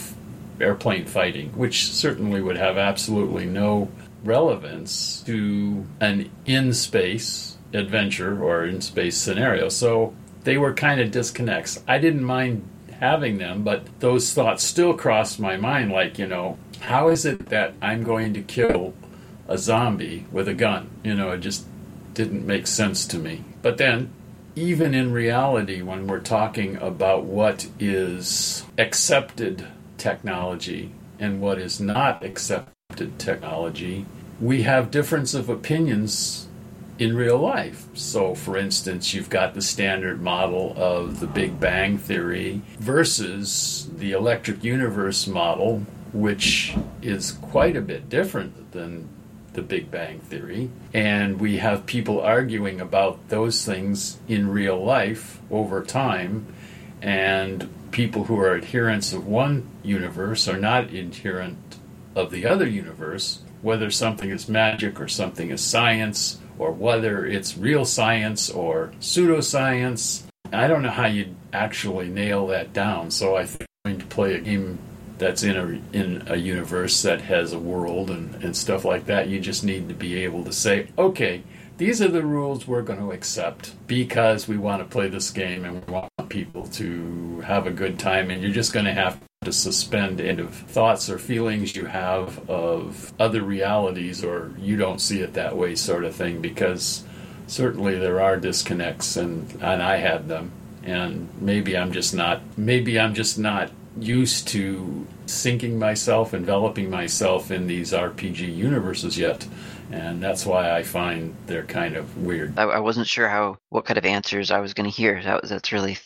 airplane fighting, which certainly would have absolutely no relevance to an in space adventure or in space scenario. So they were kind of disconnects. I didn't mind having them, but those thoughts still crossed my mind like, you know, how is it that I'm going to kill a zombie with a gun? You know, it just didn't make sense to me. But then, even in reality, when we're talking about what is accepted technology and what is not accepted technology, we have difference of opinions in real life. So, for instance, you've got the standard model of the Big Bang Theory versus the electric universe model, which is quite a bit different than the Big Bang Theory. And we have people arguing about those things in real life over time. And people who are adherents of one universe are not adherent of the other universe, whether something is magic or something is science, or whether it's real science or pseudoscience. I don't know how you actually nail that down, so I think I'm going to play a game that's in a in a universe that has a world and, and stuff like that. You just need to be able to say, okay, these are the rules we're going to accept because we want to play this game and we want people to have a good time and you're just going to have to suspend any thoughts or feelings you have of other realities or you don't see it that way sort of thing because certainly there are disconnects and and I had them. And maybe I'm just not maybe I'm just not used to sinking myself enveloping myself in these RPG universes yet and that's why I find they're kind of weird. I, I wasn't sure how what kind of answers I was going to hear. That, that's really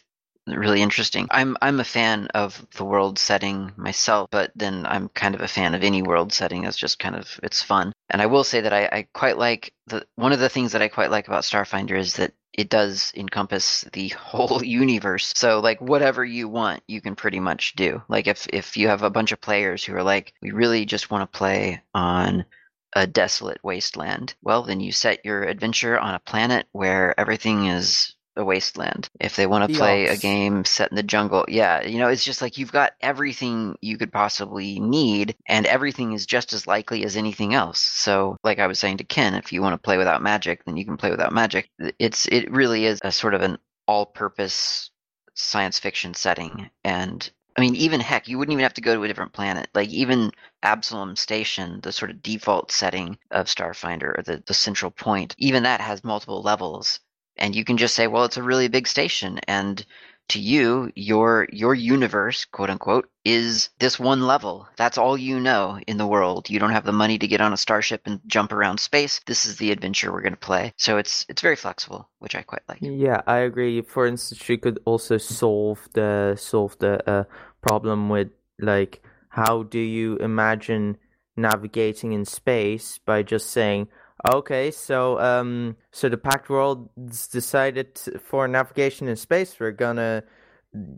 really interesting. I'm I'm a fan of the world setting myself, but then I'm kind of a fan of any world setting. It's just kind of it's fun. And I will say that I, I quite like the one of the things that I quite like about Starfinder is that it does encompass the whole universe. So like whatever you want, you can pretty much do. Like if if you have a bunch of players who are like, we really just want to play on a desolate wasteland. Well, then you set your adventure on a planet where everything is a wasteland. If they want to play a game set in the jungle, yeah, you know, it's just like you've got everything you could possibly need, and everything is just as likely as anything else. So, like I was saying to Ken, if you want to play without magic, then you can play without magic. It's it really is a sort of an all-purpose science fiction setting, and I mean, even heck, you wouldn't even have to go to a different planet. Like even Absalom Station, the sort of default setting of Starfinder, or the, the central point, even that has multiple levels. And you can just say, well, it's a really big station, and to you, your your universe, quote unquote, is this one level. That's all you know in the world. You don't have the money to get on a starship and jump around space. This is the adventure we're going to play. So it's it's very flexible, which I quite like. Yeah, I agree. For instance, you could also solve the solve the uh, problem with like how do you imagine navigating in space by just saying Okay, so um, so the Pact Worlds decided for navigation in space, we're gonna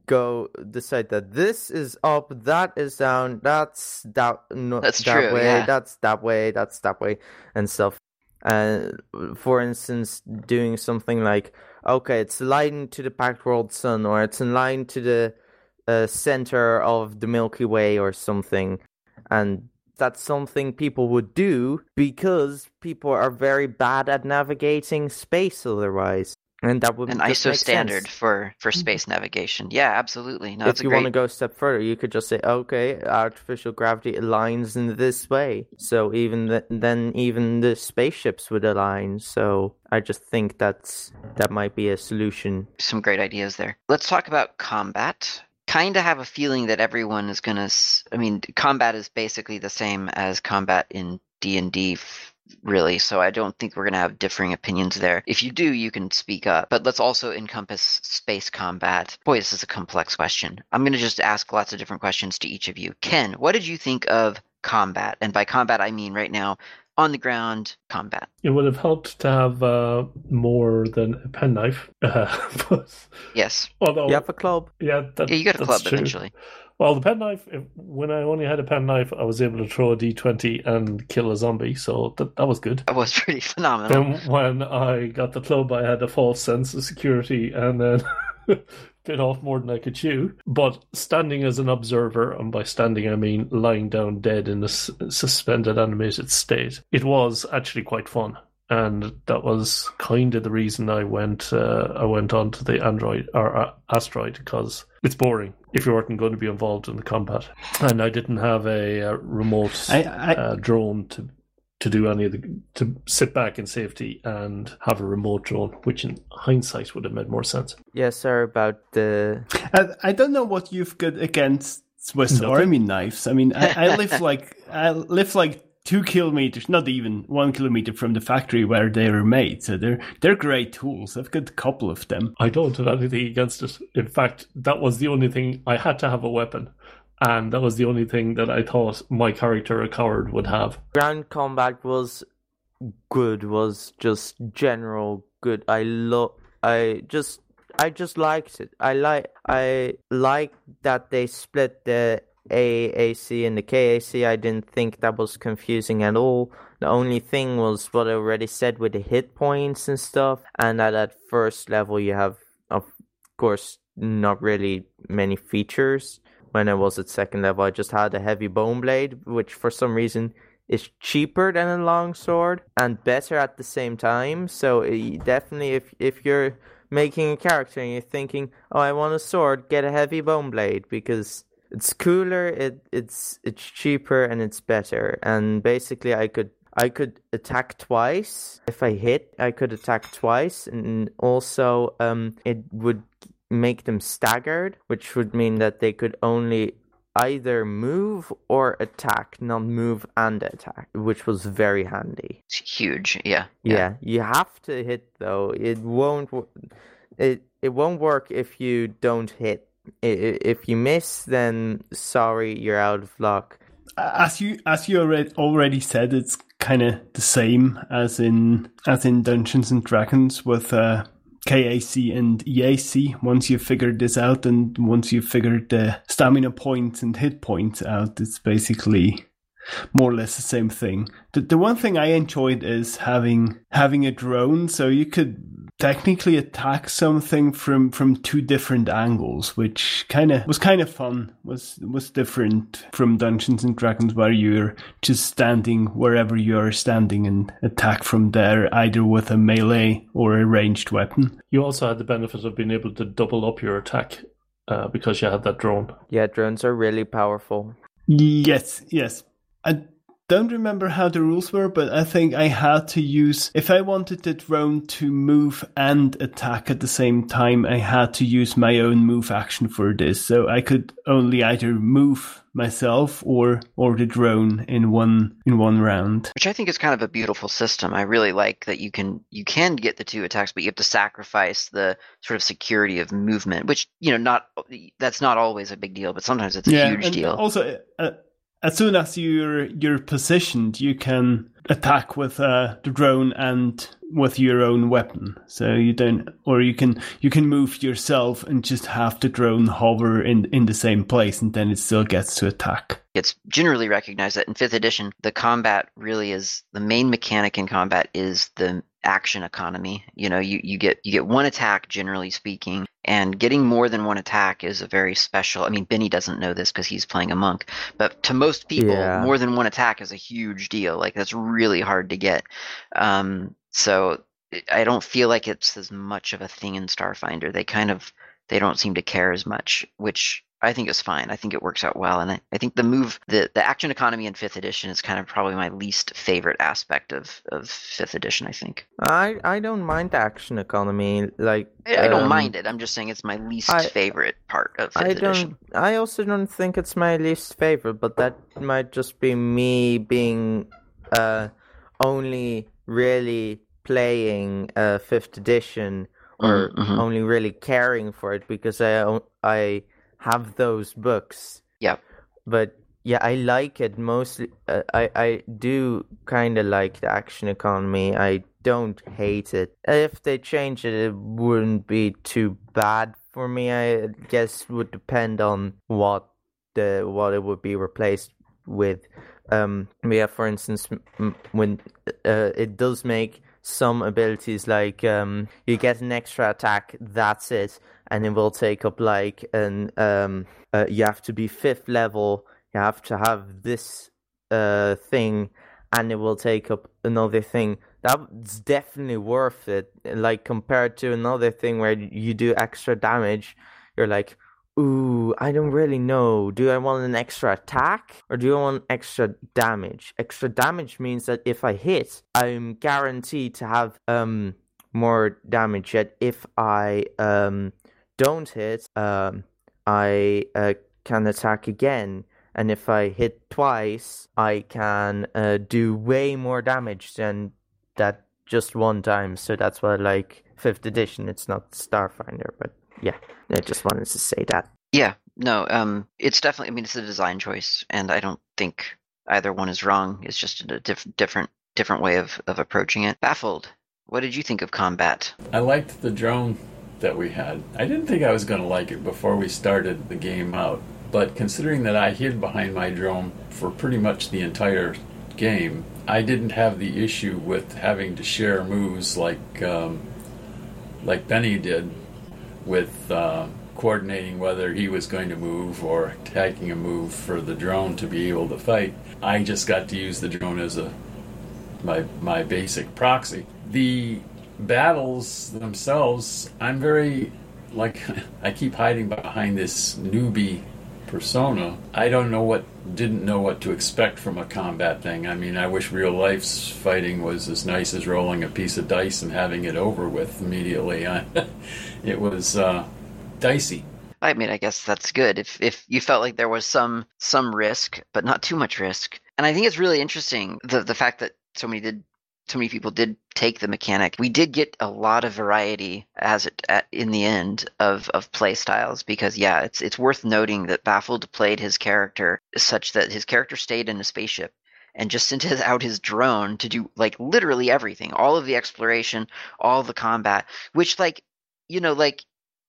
go decide that this is up, that is down, that's that no, That's that true, way, yeah. that's that way, that's that way, and stuff. Uh, for instance, doing something like okay, it's aligned to the Pact World sun, or it's aligned to the uh, center of the Milky Way, or something, and that's something people would do because people are very bad at navigating space otherwise. And that would An ISO standard sense. for for space navigation. Yeah, absolutely. No, if you great. want to go a step further, you could just say, okay, artificial gravity aligns in this way. So even th- then, even the spaceships would align. So I just think that's that might be a solution. some great ideas there. Let's talk about combat. Kind of have a feeling that everyone is gonna. I mean, combat is basically the same as combat in D and D, really. So I don't think we're gonna have differing opinions there. If you do, you can speak up. But let's also encompass space combat. Boy, this is a complex question. I'm gonna just ask lots of different questions to each of you. Ken, what did you think of combat? And by combat, I mean right now on the ground combat. It would have helped to have uh, more than a penknife. Uh, Yes, although, You have a club. yeah, that, yeah, you got a club true. eventually. Well, the penknife, when I only had a penknife, I was able to throw a d20 and kill a zombie, so that, that was good. That was pretty phenomenal. Then when I got the club, I had a false sense of security and then bit off more than I could chew. But standing as an observer, and by standing I mean lying down dead in a suspended animated state, it was actually quite fun. And that was kind of the reason I went. Uh, I went on to the android or uh, asteroid because it's boring if you weren't going to be involved in the combat, and I didn't have a uh, remote I, I, uh, drone to to do any of the to sit back in safety and have a remote drone, which in hindsight would have made more sense. Yes, sir. About the I, I don't know what you've got against Swiss Nothing. Army knives. I mean, I, I live like I live like two kilometers, not even one kilometer from the factory where they were made. So they're they're great tools. I've got a couple of them. I don't have anything against it. In fact, that was the only thing I had to have a weapon, and that was the only thing that I thought my character, a coward, would have. ground combat was good. Was just general good. I love. I just. I just liked it. I like. I like that they split the EAC and the KAC. I didn't think that was confusing at all. The only thing was what I already said with the hit points and stuff. And at that first level, you have, of course, not really many features. When I was at second level, I just had a heavy bone blade, which for some reason is cheaper than a long sword and better at the same time. So eh, definitely, if if you're making a character and you're thinking, "Oh, I want a sword," get a heavy bone blade because it's cooler, it it's it's cheaper and it's better. And basically, I could I could attack twice if I hit. I could attack twice, and also um, it would make them staggered, which would mean that they could only either move or attack, not move and attack, which was very handy. It's huge. Yeah. Yeah, you have to hit though. It won't. It it won't work if you don't hit. I- i- If you miss, then sorry, you're out of luck. As you as you already already said, it's kind of the same as in as in Dungeons and Dragons with uh, KAC and EAC. Once you've figured this out, and once you've figured the stamina points and hit points out, it's basically more or less the same thing. The the one thing I enjoyed is having having a drone, so you could technically attack something from from two different angles, which kind of was kind of fun. was was different from Dungeons and Dragons, where you're just standing wherever you are standing and attack from there, either with a melee or a ranged weapon. You also had the benefit of being able to double up your attack uh, because you had that drone. Yeah, drones are really powerful. Yes, yes. I don't remember how the rules were, but I think I had to use if I wanted the drone to move and attack at the same time, I had to use my own move action for this. So I could only either move myself or or the drone in one in one round. Which I think is kind of a beautiful system. I really like that you can you can get the two attacks, but you have to sacrifice the sort of security of movement, which you know not that's not always a big deal, but sometimes it's a huge and deal. Also, uh, as soon as you're you're positioned, you can attack with uh, the drone and with your own weapon. So you don't, or you can you can move yourself and just have the drone hover in in the same place, and then it still gets to attack. It's generally recognized that in fifth edition, the combat really is the main mechanic in combat is the action economy. You know, you, you get you get one attack generally speaking, and getting more than one attack is a very special. I mean, Benny doesn't know this because he's playing a monk, but to most people, Yeah. more than one attack is a huge deal. Like that's really hard to get. Um, so I don't feel like it's as much of a thing in Starfinder. They kind of they don't seem to care as much, which I think it's fine. I think it works out well, and I, I think the move, the the action economy in fifth edition is kind of probably my least favorite aspect of of fifth edition. I think I I don't mind the action economy. Like I, I don't um, mind it. I'm just saying it's my least I- favorite part of fifth I edition. don't. I also don't think it's my least favorite, but that might just be me being uh only really playing uh fifth edition or Mhm, mhm. only really caring for it because I I have those books. Yep. But yeah, I like it mostly. Uh, I I do kind of like the action economy. I don't hate it. If they change it, it wouldn't be too bad for me. I guess would depend on what the what it would be replaced with. Um, yeah, for instance, when uh, it does make some abilities like um, you get an extra attack, that's it, and it will take up like an um, uh, you have to be fifth level. You have to have this uh thing, and it will take up another thing. That's definitely worth it. Like compared to another thing where you do extra damage, you're like, ooh, I don't really know. Do I want an extra attack or do I want extra damage? Extra damage means that if I hit, I'm guaranteed to have um more damage. Yet if I um don't hit, um I uh, can attack again. And if I hit twice, I can uh, do way more damage than that just one time. So that's why I like fifth edition. It's not Starfinder, but yeah, I just wanted to say that. Yeah, no, um, it's definitely. I mean, it's a design choice, and I don't think either one is wrong. It's just a diff- different different way of of approaching it. Baffled. What did you think of combat? I liked the drone that we had. I didn't think I was going to like it before we started the game out, but considering that I hid behind my drone for pretty much the entire game, I didn't have the issue with having to share moves like um, like Benny did with uh, coordinating whether he was going to move or taking a move for the drone to be able to fight. I just got to use the drone as a my my basic proxy. The battles themselves, I'm very like I keep hiding behind this newbie persona. I don't know what didn't know what to expect from a combat thing. I mean, I wish real life's fighting was as nice as rolling a piece of dice and having it over with immediately. it was uh, dicey. I mean, I guess that's good. If if you felt like there was some some risk, but not too much risk, and I think it's really interesting the the fact that so many did so many people did take the mechanic. We did get a lot of variety as it at, in the end of of play styles because yeah, it's it's worth noting that Baffled played his character such that his character stayed in a spaceship and just sent his, out his drone to do like literally everything, all of the exploration, all the combat, which like you know like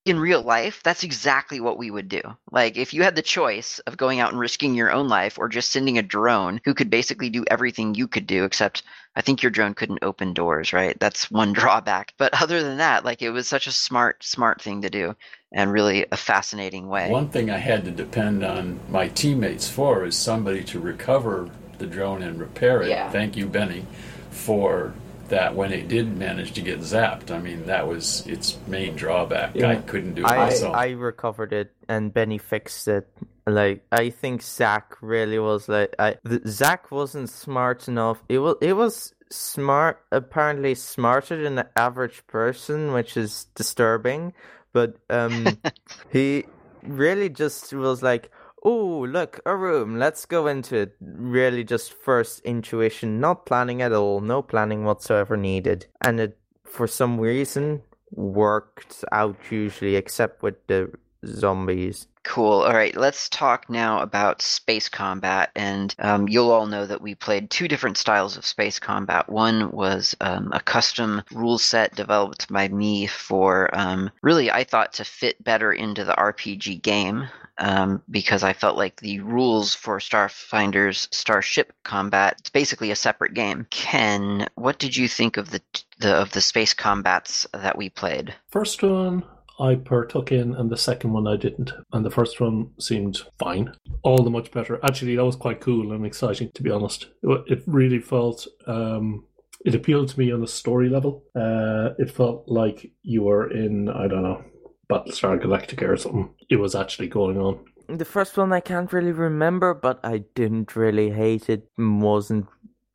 in real life, that's exactly what we would do. Like, if you had the choice of going out and risking your own life or just sending a drone who could basically do everything you could do, except I think your drone couldn't open doors, right? That's one drawback. But other than that, like, it was such a smart, smart thing to do and really a fascinating way. One thing I had to depend on my teammates for is somebody to recover the drone and repair it. Yeah. Thank you, Benny, for that when it did manage to get zapped. I mean, that was its main drawback. I couldn't do it I myself. I recovered it and Benny fixed it. Like I think Zach really was like I the, Zach wasn't smart enough. It was it was smart apparently smarter than the average person, which is disturbing. But um he really just was like, Oh, look, a room. Let's go into it. Really, just first intuition, not planning at all, no planning whatsoever needed. And it, for some reason, worked out usually, except with the zombies. Cool. All right, let's talk now about space combat. And um, you'll all know that we played two different styles of space combat. One was um, a custom rule set developed by me for um, really, I thought, to fit better into the RPG game. Um, because I felt like the rules for Starfinder's Starship combat it's basically a separate game. Ken, what did you think of the, the of the space combats that we played? First one, I partook in, and the second one I didn't. And the first one seemed fine, all the much better. Actually, that was quite cool and exciting, to be honest. It really felt. Um, it appealed to me on a story level. Uh, it felt like you were in, I don't know, Battlestar Galactica or something. It was actually going on. The first one I can't really remember, but I didn't really hate it. wasn't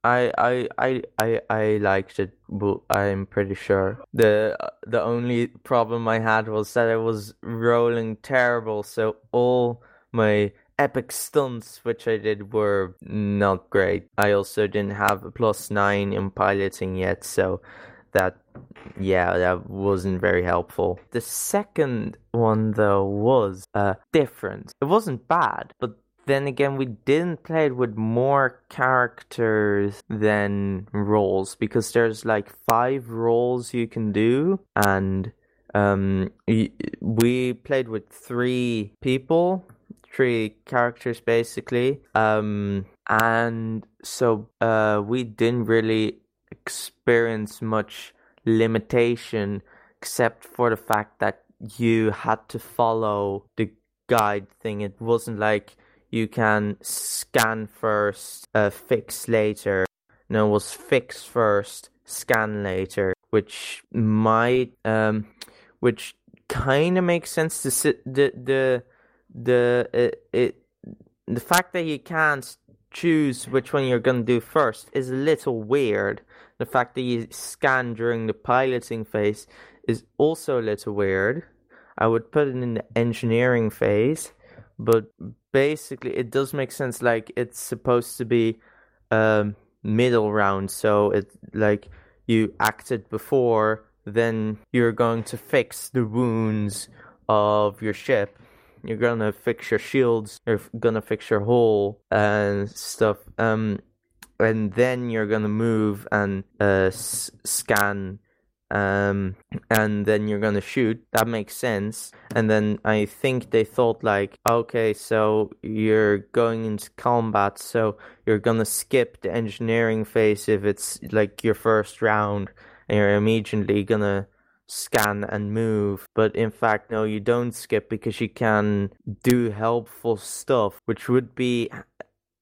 I, I I I I liked it, but I'm pretty sure the the only problem I had was that I was rolling terrible. So all my epic stunts which I did were not great. I also didn't have a plus nine in piloting yet, so that yeah, that wasn't very helpful. The second one though was uh different. It wasn't bad, but then again, we didn't play it with more characters than roles because there's like five roles you can do, and um, we played with three people, three characters basically, um, and so uh, we didn't really experience much limitation except for the fact that you had to follow the guide thing. It wasn't like you can scan first, uh, fix later. No, it was fix first, scan later, which might, um, which kind of makes sense. To sit, the the the it, it the fact that you can't choose which one you're gonna do first is a little weird. The fact that you scan during the piloting phase is also a little weird. I would put it in the engineering phase, but basically it does make sense like it's supposed to be um middle round so it like you acted before then you're going to fix the wounds of your ship. You're gonna fix your shields you're gonna fix your hull and stuff um and then you're gonna move and uh s- scan um, and then you're gonna shoot. That makes sense. And then I think they thought like, okay, so you're going into combat, so you're gonna skip the engineering phase if it's like your first round, and you're immediately gonna scan and move. But in fact, no, you don't skip because you can do helpful stuff, which would be,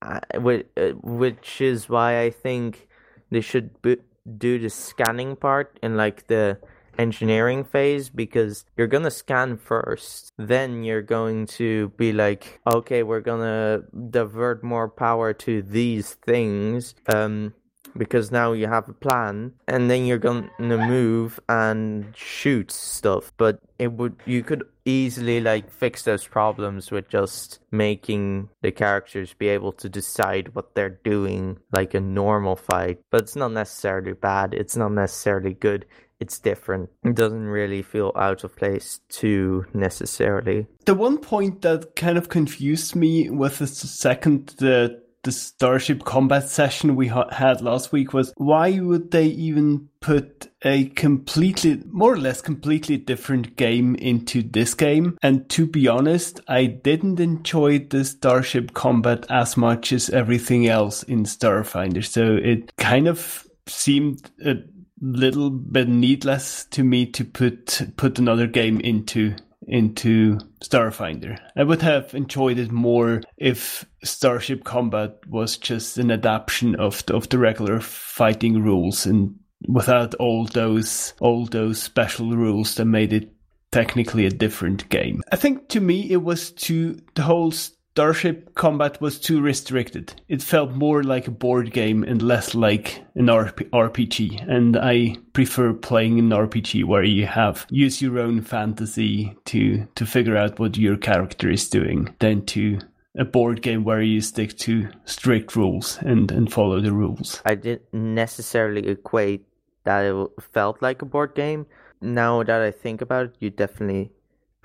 uh, which is why I think they should. Be- do the scanning part in like the engineering phase because you're gonna scan first then you're going to be like okay we're gonna divert more power to these things um because now you have a plan and then you're gonna move and shoot stuff. But it would you could easily like fix those problems with just making the characters be able to decide what they're doing like a normal fight but it's not necessarily bad it's not necessarily good it's different. It doesn't really feel out of place too necessarily. The one point that kind of confused me with the second the the Starship combat session we ha- had last week was why would they even put a completely, more or less completely different game into this game? And to be honest, I didn't enjoy the Starship combat as much as everything else in Starfinder. So it kind of seemed a little bit needless to me to put put another game into into Starfinder. I would have enjoyed it more if Starship Combat was just an adaptation of the, of the regular fighting rules and without all those all those special rules that made it technically a different game. I think to me it was too the whole Starship combat was too restricted. It felt more like a board game and less like an RPG. And I prefer playing an RPG where you have use your own fantasy to to figure out what your character is doing than to a board game where you stick to strict rules and, and follow the rules. I didn't necessarily equate that it felt like a board game. Now that I think about it, you definitely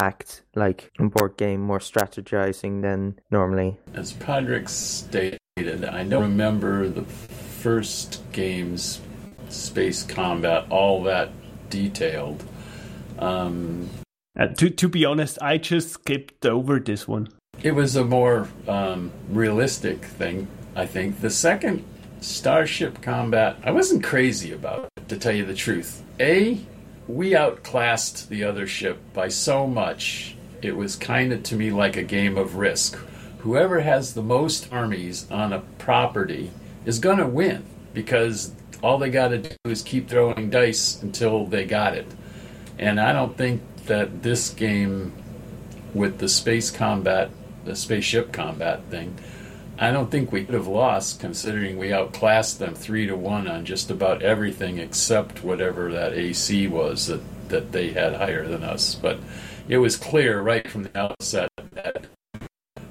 act like a board game, more strategizing than normally. As Padraig stated, I don't remember the first game's space combat all that detailed. Um, Uh, to to be honest, I just skipped over this one. It was a more um, realistic thing, I think. The second Starship Combat, I wasn't crazy about it, to tell you the truth. A, we outclassed the other ship by so much, it was kind of to me like a game of risk. Whoever has the most armies on a property is going to win because all they got to do is keep throwing dice until they got it. And I don't think that this game with the space combat, the spaceship combat thing, I don't think we could have lost considering we outclassed them three to one on just about everything except whatever that AC was that, that they had higher than us. But it was clear right from the outset that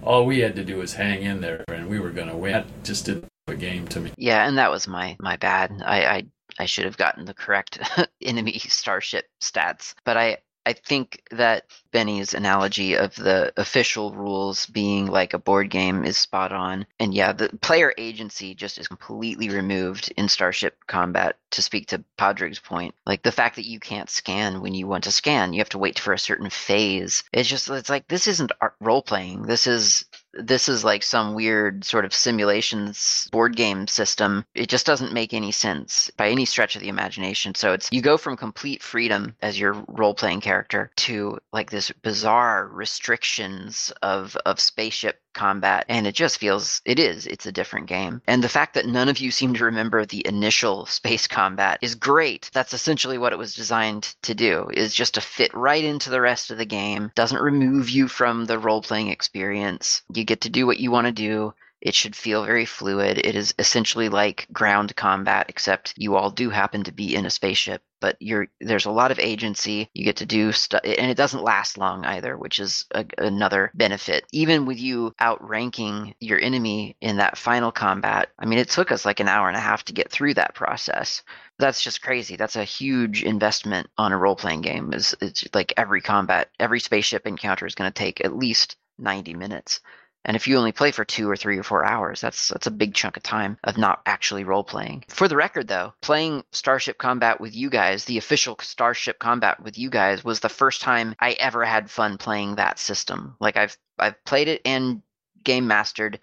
all we had to do was hang in there and we were going to win. That just didn't a game to me. Yeah, and that was my my bad. I I, I should have gotten the correct enemy starship stats, but I I think that Benny's analogy of the official rules being like a board game is spot on. And yeah, the player agency just is completely removed in Starship Combat, to speak to Padraig's point. Like the fact that you can't scan when you want to scan, you have to wait for a certain phase. It's just, it's like, this isn't role playing. This is this is like some weird sort of simulations board game system. It just doesn't make any sense by any stretch of the imagination. So it's you go from complete freedom as your role playing character to like this bizarre restrictions of of spaceship combat and it just feels it is it's a different game. And the fact that none of you seem to remember the initial space combat is great. That's essentially what it was designed to do is just to fit right into the rest of the game. Doesn't remove you from the role playing experience. You get to do what you want to do. It should feel very fluid. It is essentially like ground combat, except you all do happen to be in a spaceship, but you're there's a lot of agency. You get to do stuff, and it doesn't last long either, which is a, another benefit. Even with you outranking your enemy in that final combat, I mean, it took us like an hour and a half to get through that process that's just crazy. That's a huge investment on a role playing game. Is it's like every combat, every spaceship encounter is going to take at least 90 minutes. And if you only play for two or three or four hours, that's that's a big chunk of time of not actually role playing. For the record, though, playing Starship Combat with you guys, the official Starship Combat with you guys, was the first time I ever had fun playing that system. Like I've I've played it and game mastered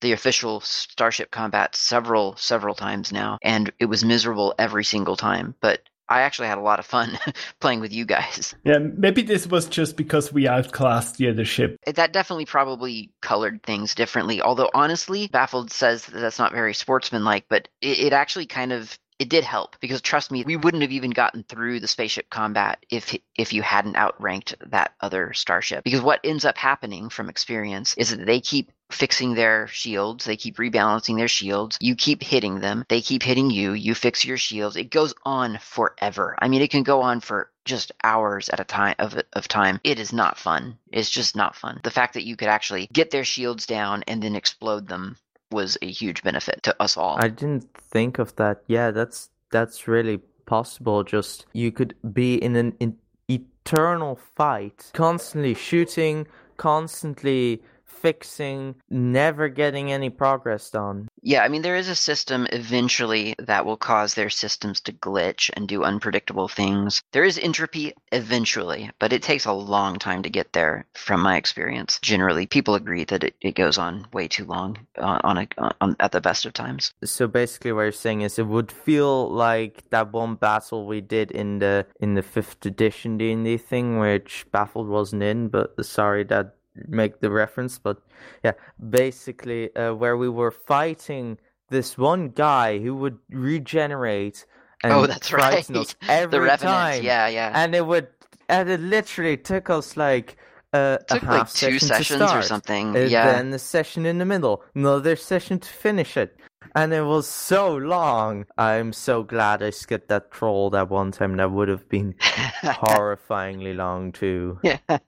the official Starship Combat several several times now, and it was miserable every single time. But I actually had a lot of fun playing with you guys. Yeah, maybe this was just because we outclassed the other ship. That definitely probably colored things differently. Although honestly, Baffled says that that's not very sportsmanlike, but it, it actually kind of it did help because trust me, we wouldn't have even gotten through the spaceship combat if if you hadn't outranked that other starship. Because what ends up happening from experience is that they keep fixing their shields, they keep rebalancing their shields. You keep hitting them, they keep hitting you. You fix your shields. It goes on forever. I mean, it can go on for just hours at a time of of time. It is not fun. It's just not fun. The fact that you could actually get their shields down and then explode them was a huge benefit to us all. I didn't think of that. Yeah, that's that's really possible. Just you could be in an in eternal fight, constantly shooting, constantly fixing, never getting any progress done. Yeah, I mean, there is a system eventually that will cause their systems to glitch and do unpredictable things. There is entropy eventually, but it takes a long time to get there from my experience. Generally, people agree that it, it goes on way too long on, on, a, on at the best of times. So basically what you're saying is it would feel like that one battle we did in the in the 5th edition D&D thing which Baffled wasn't in, but the sorry that make the reference, but yeah, basically uh, where we were fighting this one guy who would regenerate and oh, that's right. us every the Revenant. time. Yeah, yeah. And it would, and it literally took us like uh, It took a like half two session sessions or something. Yeah. Then the session in the middle, another session to finish it. And it was so long. I'm so glad I skipped that troll that one time. That would have been horrifyingly long too. Yeah.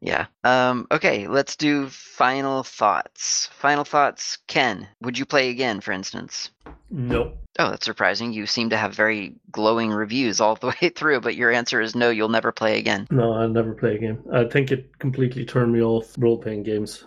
yeah. Um, okay, let's do final thoughts. Final thoughts. Ken, would you play again, for instance? No. Oh, that's surprising. You seem to have very glowing reviews all the way through, but your answer is no, you'll never play again. No, I'll never play again. I think it completely turned me off role playing games.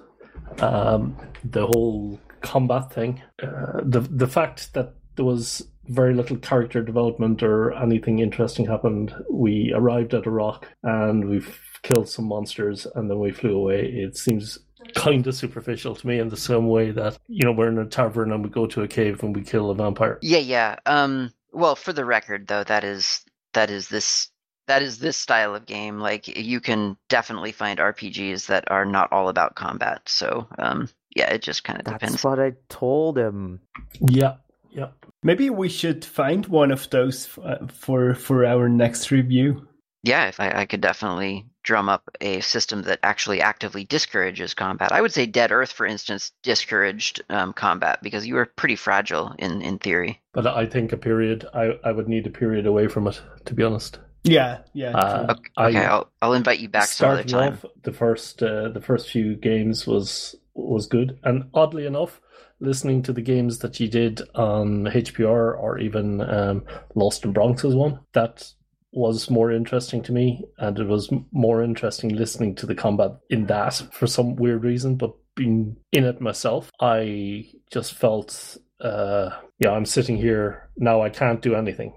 Um, the whole combat thing, uh, the the fact that there was very little character development or anything interesting happened. We arrived at a rock and we've killed some monsters and then we flew away. It seems kind of superficial to me in the same way that you know we're in a tavern and we go to a cave and we kill a vampire. Yeah, yeah. Um, well, for the record, though, that is that is this that is this style of game. Like you can definitely find RPGs that are not all about combat. So, um, yeah, it just kind of That's depends. what I told him. Yeah, yeah. Maybe we should find one of those uh, for for our next review. Yeah, if I, I could definitely drum up a system that actually actively discourages combat. I would say Dead Earth, for instance, discouraged um, combat because you were pretty fragile in in theory. But I think a period. I I would need a period away from it to be honest. Yeah, yeah. Uh. Okay, I- okay I'll I'll invite you back some other starting time. off, the first uh, the first few games was was good, and oddly enough, listening to the games that you did on HPR or even um, Lostnbronx Bronx's one, that was more interesting to me, and it was more interesting listening to the combat in that for some weird reason. But being in it myself, I just felt, uh, yeah, I'm sitting here now. I can't do anything,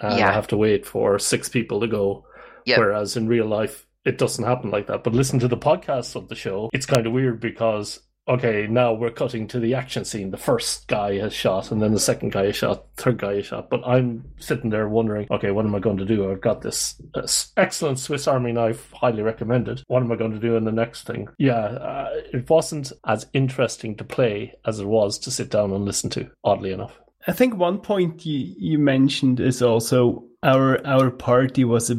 and Yeah. I have to wait for six people to go. Yep. Whereas in real life, it doesn't happen like that. But listen to the podcast of the show, it's kind of weird because, okay, now we're cutting to the action scene. The first guy has shot, and then the second guy is shot, third guy is shot. But I'm sitting there wondering, okay, what am I going to do? I've got this excellent Swiss Army knife, highly recommended. What am I going to do in the next thing? Yeah, uh, it wasn't as interesting to play as it was to sit down and listen to, oddly enough. I think one point you, you mentioned is also our our party was a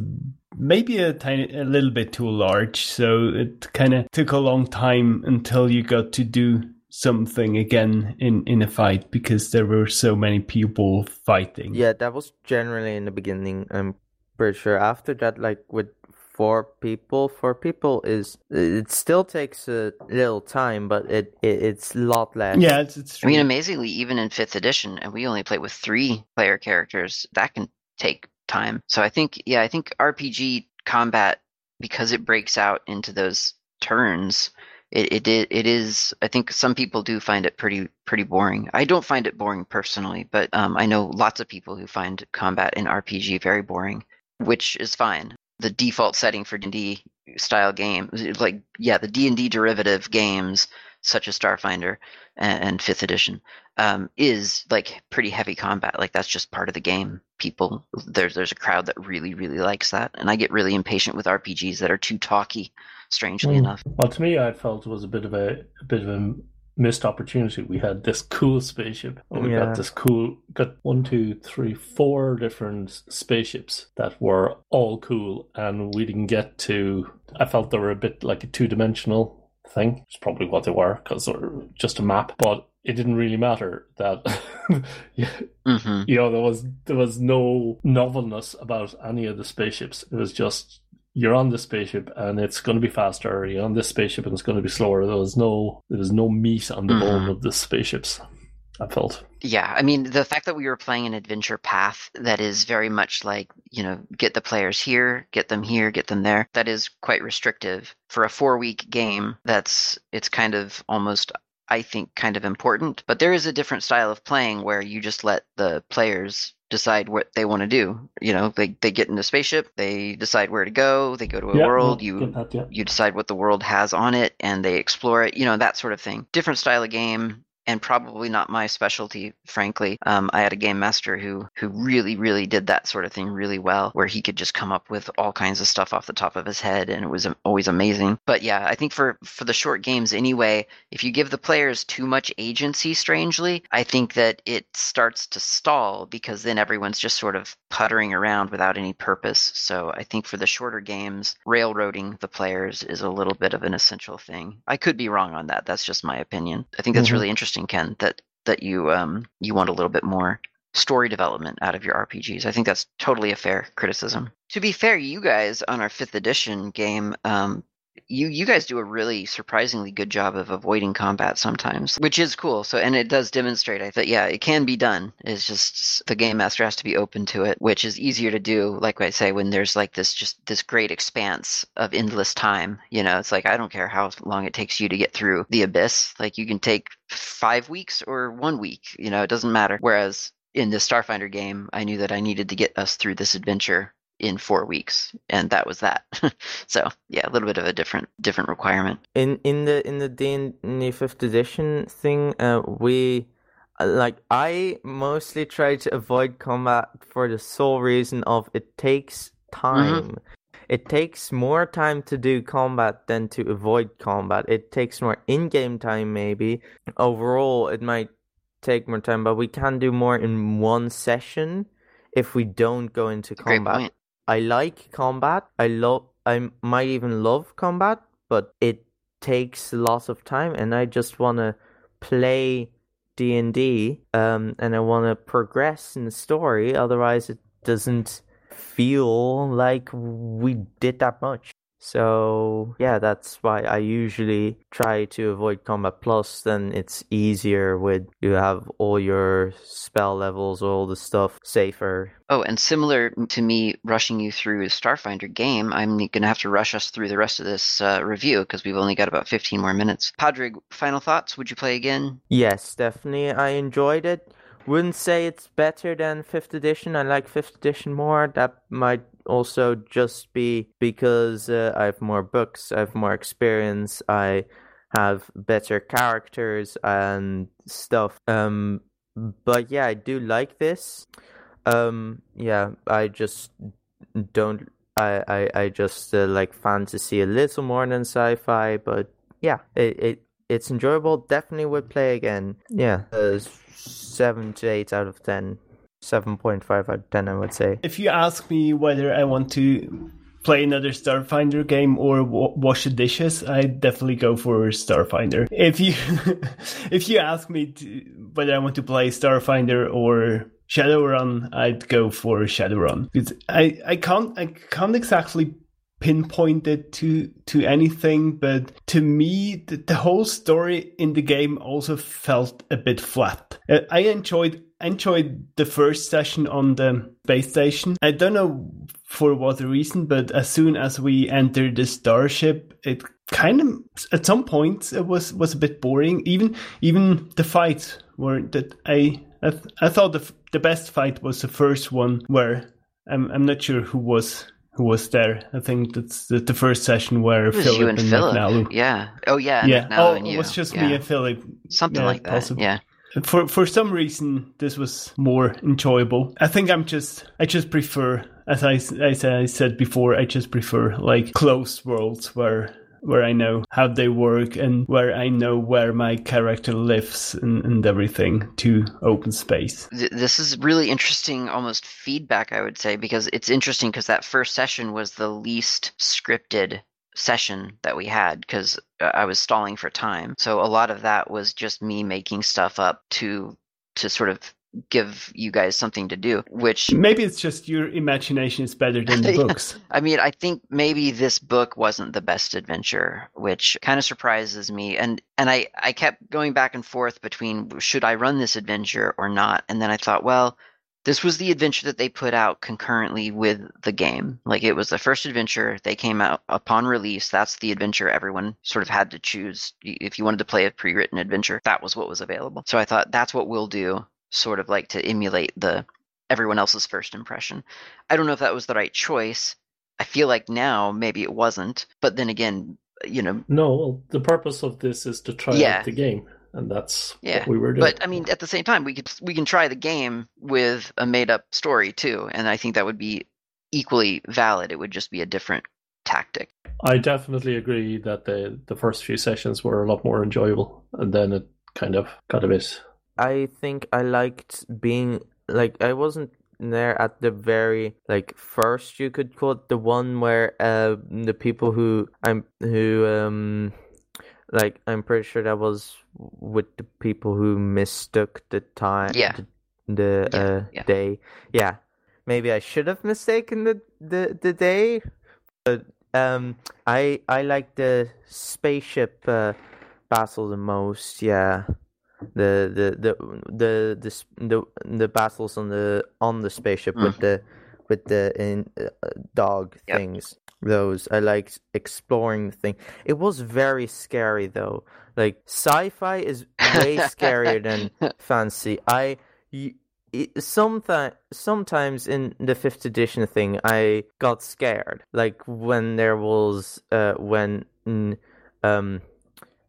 maybe a tiny a little bit too large, so it kind of took a long time until you got to do something again in in a fight because there were so many people fighting. Yeah, that was generally in the beginning. I'm pretty sure. After that, like with four people, four people is it still takes a little time, but it, it it's a lot less. yeah, it's, it's I mean, amazingly, even in fifth edition, and we only play with three player characters, that can take time. So I think, yeah, I think RPG combat because it breaks out into those turns. It, it it is. I think some people do find it pretty pretty boring. I don't find it boring personally, but um, I know lots of people who find combat in RPG very boring, which is fine. The default setting for D&D style game, like yeah, the D&D derivative games such as Starfinder and, and fifth edition um, is like pretty heavy combat. Like that's just part of the game. People there's there's a crowd that really really likes that, and I get really impatient with RPGs that are too talky. Strangely Mm. enough, Well, to me, I felt it was a bit of a, a bit of a missed opportunity. We had this cool spaceship, and we Yeah. got this cool, got one, two, three, four different spaceships that were all cool, and we didn't get to. I felt they were a bit like a two dimensional thing. It's probably what they were because they're just a map, but it didn't really matter that. yeah, hmm you know there was there was no novelness about any of the spaceships it was just you're on this spaceship and it's going to be faster you're on this spaceship and it's going to be slower there was no there was no meat on the bone Mhm. of the spaceships i felt Yeah, I mean, the fact that we were playing an adventure path that is very much like, you know, get the players here, get them here, get them there, that is quite restrictive. For a four week game, that's, it's kind of almost, I think, kind of important. But there is a different style of playing where you just let the players decide what they want to do. You know, they, they get in a spaceship, they decide where to go, they go to a Yeah, world, you that, yeah. you decide what the world has on it and they explore it you know that sort of thing different style of game and probably not my specialty frankly. Um, i had a game master who who really really did that sort of thing really well where he could just come up with all kinds of stuff off the top of his head and it was always amazing. But yeah i think for for the short games anyway if you give the players too much agency strangely i think that it starts to stall because then everyone's just sort of puttering around without any purpose so i think for the shorter games railroading the players is a little bit of an essential thing i could be wrong on that that's just my opinion i think that's Mhm. really interesting ken that that you um, you want a little bit more story development out of your RPGs. I think that's totally a fair criticism. To be fair, you guys on our fifth edition game, um, you you guys do a really surprisingly good job of avoiding combat sometimes, which is cool. So and it does demonstrate I think yeah, it can be done. It's just the game master has to be open to it, which is easier to do, like I say, when there's like this just this great expanse of endless time. You know, it's like I don't care how long it takes you to get through the abyss. Like you can take five weeks or one week, you know, it doesn't matter. Whereas in the Starfinder game, I knew that I needed to get us through this adventure in four weeks, and that was that. so yeah, a little bit of a different different requirement. In in the in the D fifth edition thing, uh, we uh, like I mostly try to avoid combat for the sole reason of it takes time. Mm-hmm. It takes more time to do combat than to avoid combat. It takes more in-game time, maybe. Overall, it might take more time, but we can do more in one session if we don't go into combat. I like combat. I love. I might even love combat, but it takes lots of time, and I just want to play D and D, um, and I want to progress in the story. Otherwise, it doesn't feel like we did that much. So yeah, that's why I usually try to avoid combat plus. Then it's easier with you have all your spell levels, all the stuff safer. Oh, and similar to me rushing you through a Starfinder game, I'm going to have to rush us through the rest of this uh, review because we've only got about 15 more minutes. Padraig, final thoughts? Would you play again? Yes, definitely. I enjoyed it. Wouldn't say it's better than 5th edition. I like 5th edition more. That might also just be because uh, I have more books, I have more experience, I have better characters and stuff. Um, but yeah, I do like this. Um, yeah, I just don't. I I I just uh, like fantasy a little more than sci-fi, but yeah, it it it's enjoyable. Definitely would play again. Yeah, uh, seven to eight out of ten. 7.5 out of 10, I would say. If you ask me whether I want to play another Starfinder game or wash the dishes, I definitely go for Starfinder. If you if you ask me to, whether I want to play Starfinder or Shadowrun, I'd go for Shadowrun. Because I, I can't I can't exactly pinpoint it to to anything, but to me the, the whole story in the game also felt a bit flat. I enjoyed enjoyed the first session on the base station. I don't know for what reason, but as soon as we entered the starship, it kind of at some point it was was a bit boring. Even even the fights were that I I, th- I thought the the best fight was the first one where I'm I'm not sure who was who was there. I think that's the, the first session where Philip and, and Philip. Yeah. Oh yeah. Yeah. oh, it was just yeah. me and Philip. Something yeah, like that. Yeah for for some reason this was more enjoyable. I think I'm just I just prefer as I, as I said before I just prefer like closed worlds where where I know how they work and where I know where my character lives and, and everything to open space. This is really interesting, almost feedback, I would say, because it's interesting because that first session was the least scripted session that we had because Uh, I was stalling for time. So a lot of that was just me making stuff up to to sort of give you guys something to do which maybe it's just your imagination is better than the books. I mean i think maybe this book wasn't the best adventure which kind of surprises me. And and i i kept going back and forth between should i run this adventure or not? And then i thought well this was the adventure that they put out concurrently with the game. Like it was the first adventure they came out upon release. That's the adventure everyone sort of had to choose. If you wanted to play a pre-written adventure, that was what was available. So I thought that's what we'll do, sort of like to emulate the everyone else's first impression. I don't know if that was the right choice. I feel like now maybe it wasn't, but then again, you know. No, the purpose of this is to try yeah. out the game and that's yeah. what we were doing. But I mean, at the same time, we could we can try the game with a made up story too, and I think that would be equally valid. It would just be a different tactic. I definitely agree that the the first few sessions were a lot more enjoyable, and then it kind of got a bit. I think I liked being like I wasn't there at the very like first you could call it the one where uh the people who I'm who um Like I'm pretty sure that was with the people who mistook the time. Yeah. The, the Yeah, uh, yeah. day. Yeah. Maybe I should have mistaken the the the day, but um, I I like the spaceship uh, battle the most. Yeah. The the the the the the, the battles on the on the spaceship with the with the in, uh, dog Yep. things. Those I liked exploring the thing. It was very scary though. Like sci-fi is way scarier than fancy. I y- sometimes sometimes in the fifth edition thing, I got scared. Like when there was uh when um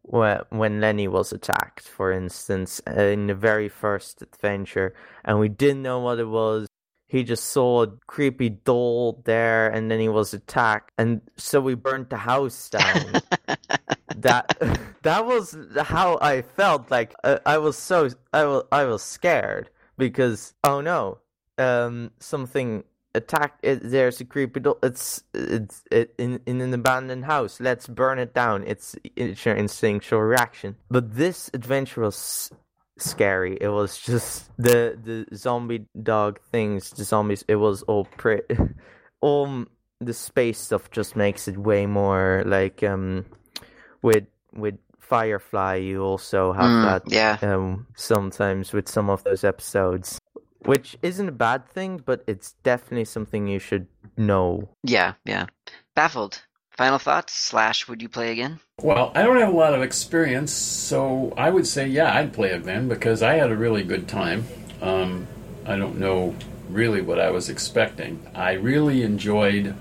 when when Lenny was attacked, for instance, uh, in the very first adventure, and we didn't know what it was. He just saw a creepy doll there, and then he was attacked, and so we burnt the house down. that that was how I felt. Like uh, I was so I was I was scared because oh no, um, something attacked. It, there's a creepy doll. It's it's it, in in an abandoned house. Let's burn it down. It's it's your instinctual reaction. But this adventure was scary. It was just the the zombie dog things. The zombies. It was all pretty. all the space stuff just makes it way more like um with with Firefly. You also have Mm, that yeah. um, sometimes with some of those episodes, which isn't a bad thing, but it's definitely something you should know. Yeah, yeah. Baffled. Final thoughts? Slash, would you play again? Well, I don't have a lot of experience, so I would say, yeah, I'd play then because I had a really good time. Um, I don't know really what I was expecting. I really enjoyed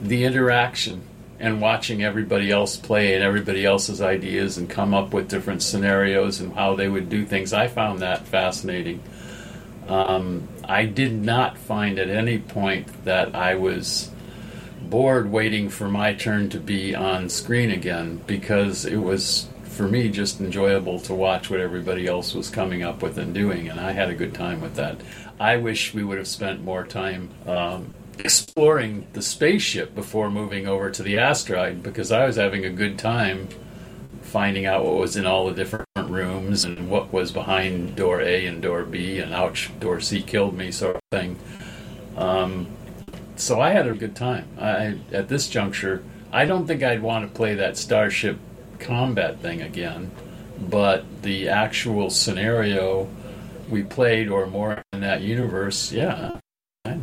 the interaction and watching everybody else play and everybody else's ideas and come up with different scenarios and how they would do things. I found that fascinating. Um, I did not find at any point that I was bored waiting for my turn to be on screen again because it was for me just enjoyable to watch what everybody else was coming up with and doing and i had a good time with that. I wish we would have spent more time um, exploring the spaceship before moving over to the asteroid because i was having a good time finding out what was in all the different rooms and what was behind door a and door b and ouch door c killed me sort of thing. Um, so I had a good time. I at this juncture, I don't think I'd want to play that starship combat thing again, but the actual scenario we played, or more in that universe, yeah, I'd,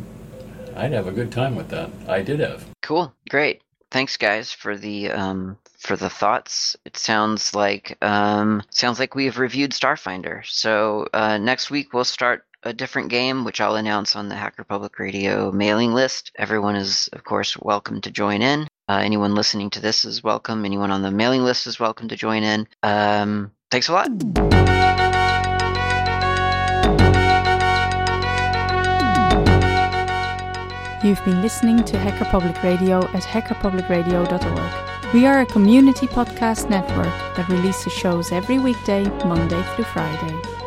I'd have a good time with that. I did have. Cool. Great. Thanks, guys, for the um, for the thoughts. It sounds like um, sounds like we have reviewed Starfinder. So uh, next week we'll start a different game, which I'll announce on the Hacker Public Radio mailing list. Everyone is, of course, welcome to join in. Uh, anyone listening to this is welcome. Anyone on the mailing list is welcome to join in. Um, thanks a lot. You've been listening to Hacker Public Radio at hackerpublicradio.org. We are a community podcast network that releases shows every weekday, Monday through Friday.